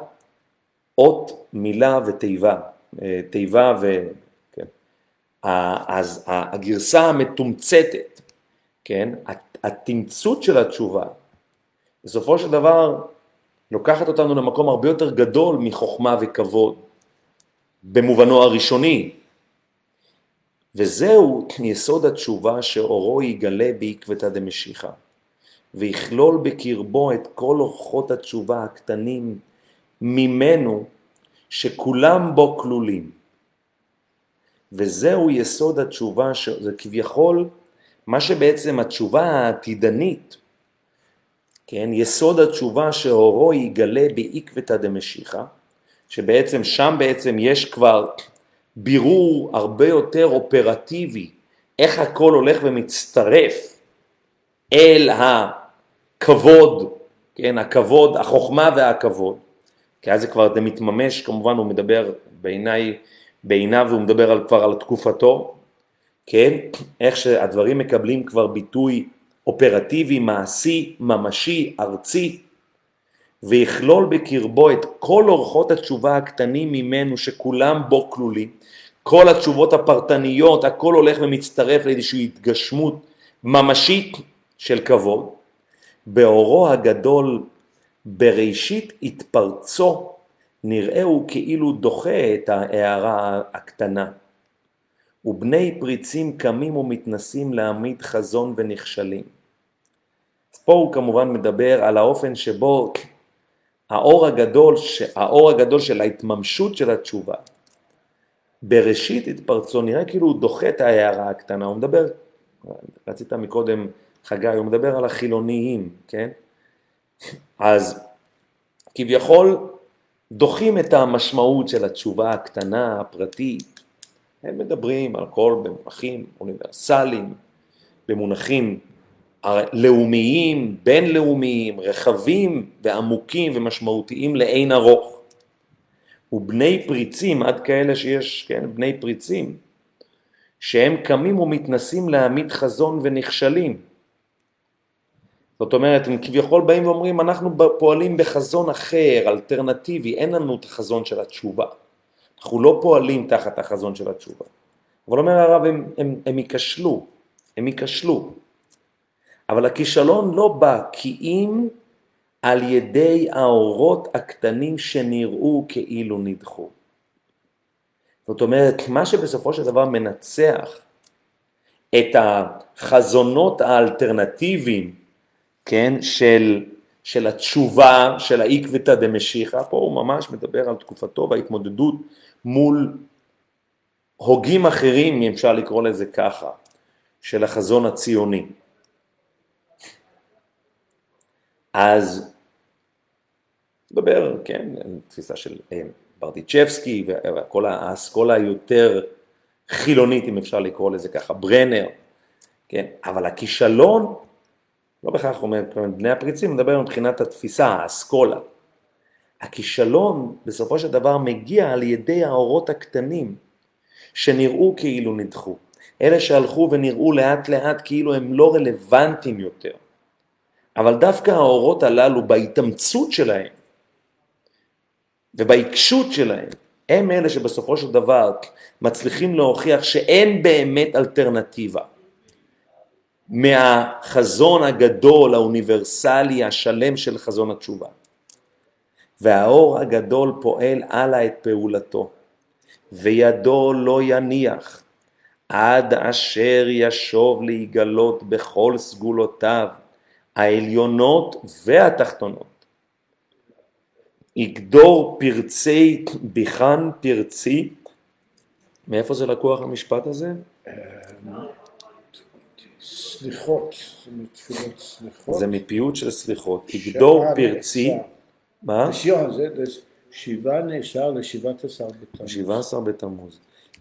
Speaker 1: אות, מילה ותיבה. אה, תיבה ו... כן. אז הגרסה המתומצתת, כן, התמצות של התשובה, בסופו של דבר לוקחת אותנו למקום הרבה יותר גדול מחוכמה וכבוד, במובנו הראשוני. וזהו יסוד התשובה שאורו יגלה בעקבתא דמשיחא. ויכלול בקרבו את כל אורחות התשובה הקטנים ממנו, שכולם בו כלולים. וזהו יסוד התשובה, זה כביכול מה שבעצם התשובה העתידנית, כן, יסוד התשובה שהורו יגלה בעקבתא דמשיחא, שבעצם שם בעצם יש כבר בירור הרבה יותר אופרטיבי, איך הכל הולך ומצטרף אל. הכבוד, כן, הכבוד, החוכמה והכבוד, כי אז זה כבר זה מתממש, כמובן הוא מדבר בעיניי, בעיניו הוא מדבר על, כבר על תקופתו, כן, איך שהדברים מקבלים כבר ביטוי אופרטיבי, מעשי, ממשי, ארצי, ויכלול בקרבו את כל אורחות התשובה הקטנים ממנו שכולם בו כלולים, כל התשובות הפרטניות, הכל הולך ומצטרף לאיזושהי התגשמות ממשית של כבוד, באורו הגדול בראשית התפרצו נראהו כאילו דוחה את ההערה הקטנה. ובני פריצים קמים ומתנסים להעמיד חזון ונכשלים. אז פה הוא כמובן מדבר על האופן שבו האור הגדול, האור הגדול של ההתממשות של התשובה, בראשית התפרצו, נראה כאילו הוא דוחה את ההערה הקטנה, הוא מדבר, רצית מקודם חגי, הוא מדבר על החילוניים, כן? אז כביכול דוחים את המשמעות של התשובה הקטנה, הפרטית. הם מדברים על הכל במונחים אוניברסליים, במונחים לאומיים, בינלאומיים, רחבים ועמוקים ומשמעותיים לאין ארוך. ובני פריצים, עד כאלה שיש, כן, בני פריצים, שהם קמים ומתנסים להעמיד חזון ונכשלים. זאת אומרת, הם כביכול באים ואומרים, אנחנו פועלים בחזון אחר, אלטרנטיבי, אין לנו את החזון של התשובה. אנחנו לא פועלים תחת החזון של התשובה. אבל אומר הרב, הם, הם, הם ייכשלו, הם ייכשלו. אבל הכישלון לא בא כי אם על ידי האורות הקטנים שנראו כאילו נדחו. זאת אומרת, מה שבסופו של דבר מנצח את החזונות האלטרנטיביים כן, של, של התשובה, של העקבתא דמשיחא, פה הוא ממש מדבר על תקופתו וההתמודדות מול הוגים אחרים, אם אפשר לקרוא לזה ככה, של החזון הציוני. אז מדבר, כן, תפיסה של אה, ברדיצ'בסקי וכל האסכולה היותר חילונית, אם אפשר לקרוא לזה ככה, ברנר, כן, אבל הכישלון, לא בהכרח אומר, בני הפריצים מדבר מבחינת התפיסה, האסכולה. הכישלון בסופו של דבר מגיע על ידי האורות הקטנים שנראו כאילו נדחו. אלה שהלכו ונראו לאט לאט כאילו הם לא רלוונטיים יותר. אבל דווקא האורות הללו בהתאמצות שלהם ובעיקשות שלהם, הם אלה שבסופו של דבר מצליחים להוכיח שאין באמת אלטרנטיבה מהחזון הגדול, האוניברסלי, השלם של חזון התשובה. והאור הגדול פועל הלאה את פעולתו, וידו לא יניח, עד אשר ישוב להיגלות בכל סגולותיו, העליונות והתחתונות. יגדור פרצי ביחן פרצי, מאיפה זה לקוח המשפט הזה?
Speaker 2: סליחות, זה
Speaker 1: מפיוט של סליחות. יגדור פרצי. מה?
Speaker 2: לשיון, זה שבעה נאשר לשבעת עשר בתמוז.
Speaker 1: 17 בתמוז.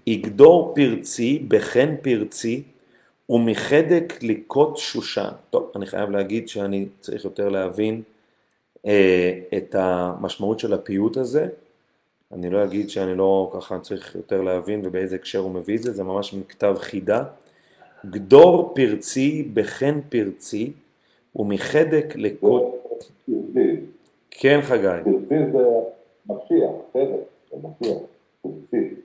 Speaker 1: יגדור פרצי בחן פרצי ומחדק ליקוט שושן. טוב, אני חייב להגיד שאני צריך יותר להבין אה, את המשמעות של הפיוט הזה. אני לא אגיד שאני לא ככה צריך יותר להבין ובאיזה הקשר הוא מביא את זה, זה ממש מכתב חידה. גדור פרצי בחן פרצי ומחדק לקוט... כן חגי,
Speaker 3: פרצי זה משיח, בסדר, זה משיח, פרצי.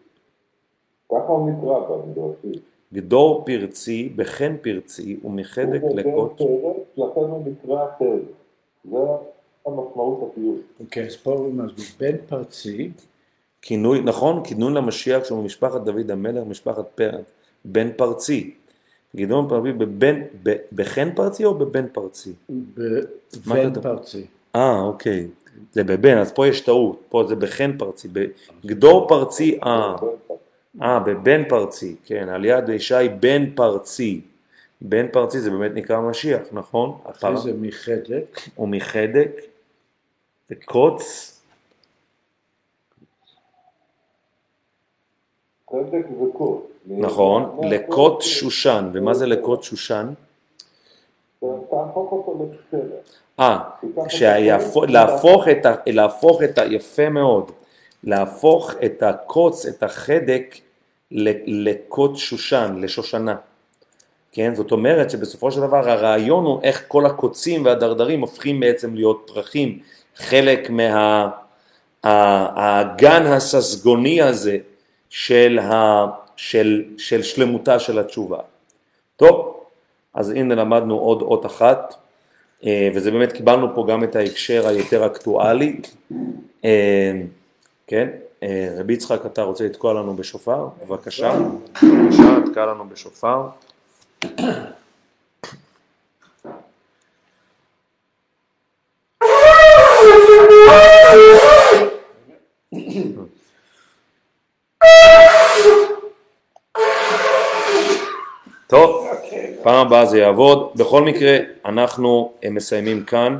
Speaker 3: ככה הוא נקרא במדרשי.
Speaker 1: גדור פרצי בחן פרצי ומחדק לקוט...
Speaker 3: לכן הוא נקרא תל. זה המשמעות הפיוט.
Speaker 2: אוקיי, אז פה הוא מסביר, בן פרצי,
Speaker 1: כינוי, נכון, כינוי למשיח שהוא ממשפחת דוד המלך, משפחת פרץ, בן פרצי. גדעון פרצי בבן, בחן פרצי או בבן פרצי? מה
Speaker 2: בן
Speaker 1: כתוב?
Speaker 2: פרצי.
Speaker 1: אה, אוקיי. זה בבן, אז פה יש טעות, פה זה בחן פרצי. בגדור פרצי, אה, אה, בבן פרצי, כן, על יד ישי בן פרצי. בן פרצי זה באמת נקרא משיח, נכון?
Speaker 2: אחרי זה מחדק,
Speaker 1: ומחדק וקוץ,
Speaker 3: צדק וקוט.
Speaker 1: נכון, לקוט שושן, ומה זה לקוט שושן?
Speaker 3: תהפוך אותו לסרט.
Speaker 1: אה, להפוך את, ה, להפוך את ה... יפה מאוד. להפוך את הקוץ, את החדק, ל- לקוט שושן, לשושנה. כן? זאת אומרת שבסופו של דבר הרעיון הוא איך כל הקוצים והדרדרים הופכים בעצם להיות פרחים, חלק מה... ה- האגן הססגוני הזה של, ה, של, של שלמותה של התשובה. טוב, אז הנה למדנו עוד אות אחת, וזה באמת קיבלנו פה גם את ההקשר היותר אקטואלי. אה, כן, אה, רבי יצחק, אתה רוצה לתקוע לנו בשופר? בבקשה. בבקשה, תקע לנו בשופר. טוב, פעם הבאה זה יעבוד. בכל מקרה, אנחנו אה, מסיימים כאן.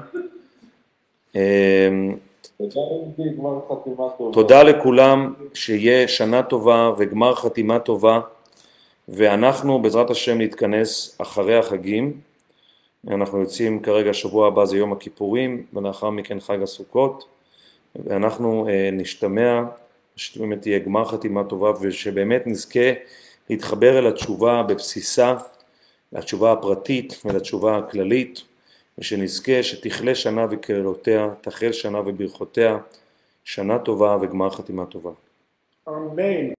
Speaker 3: טובה.
Speaker 1: תודה לכולם, שיהיה שנה טובה וגמר חתימה טובה, ואנחנו בעזרת השם נתכנס אחרי החגים. אנחנו יוצאים כרגע, שבוע הבא זה יום הכיפורים, ולאחר מכן חג הסוכות, ואנחנו אה, נשתמע, שבאמת תהיה גמר חתימה טובה, ושבאמת נזכה להתחבר אל התשובה בבסיסה, לתשובה הפרטית ולתשובה הכללית, ושנזכה שתכלה שנה וקללותיה, תחל שנה וברכותיה, שנה טובה וגמר חתימה טובה.
Speaker 2: אמן.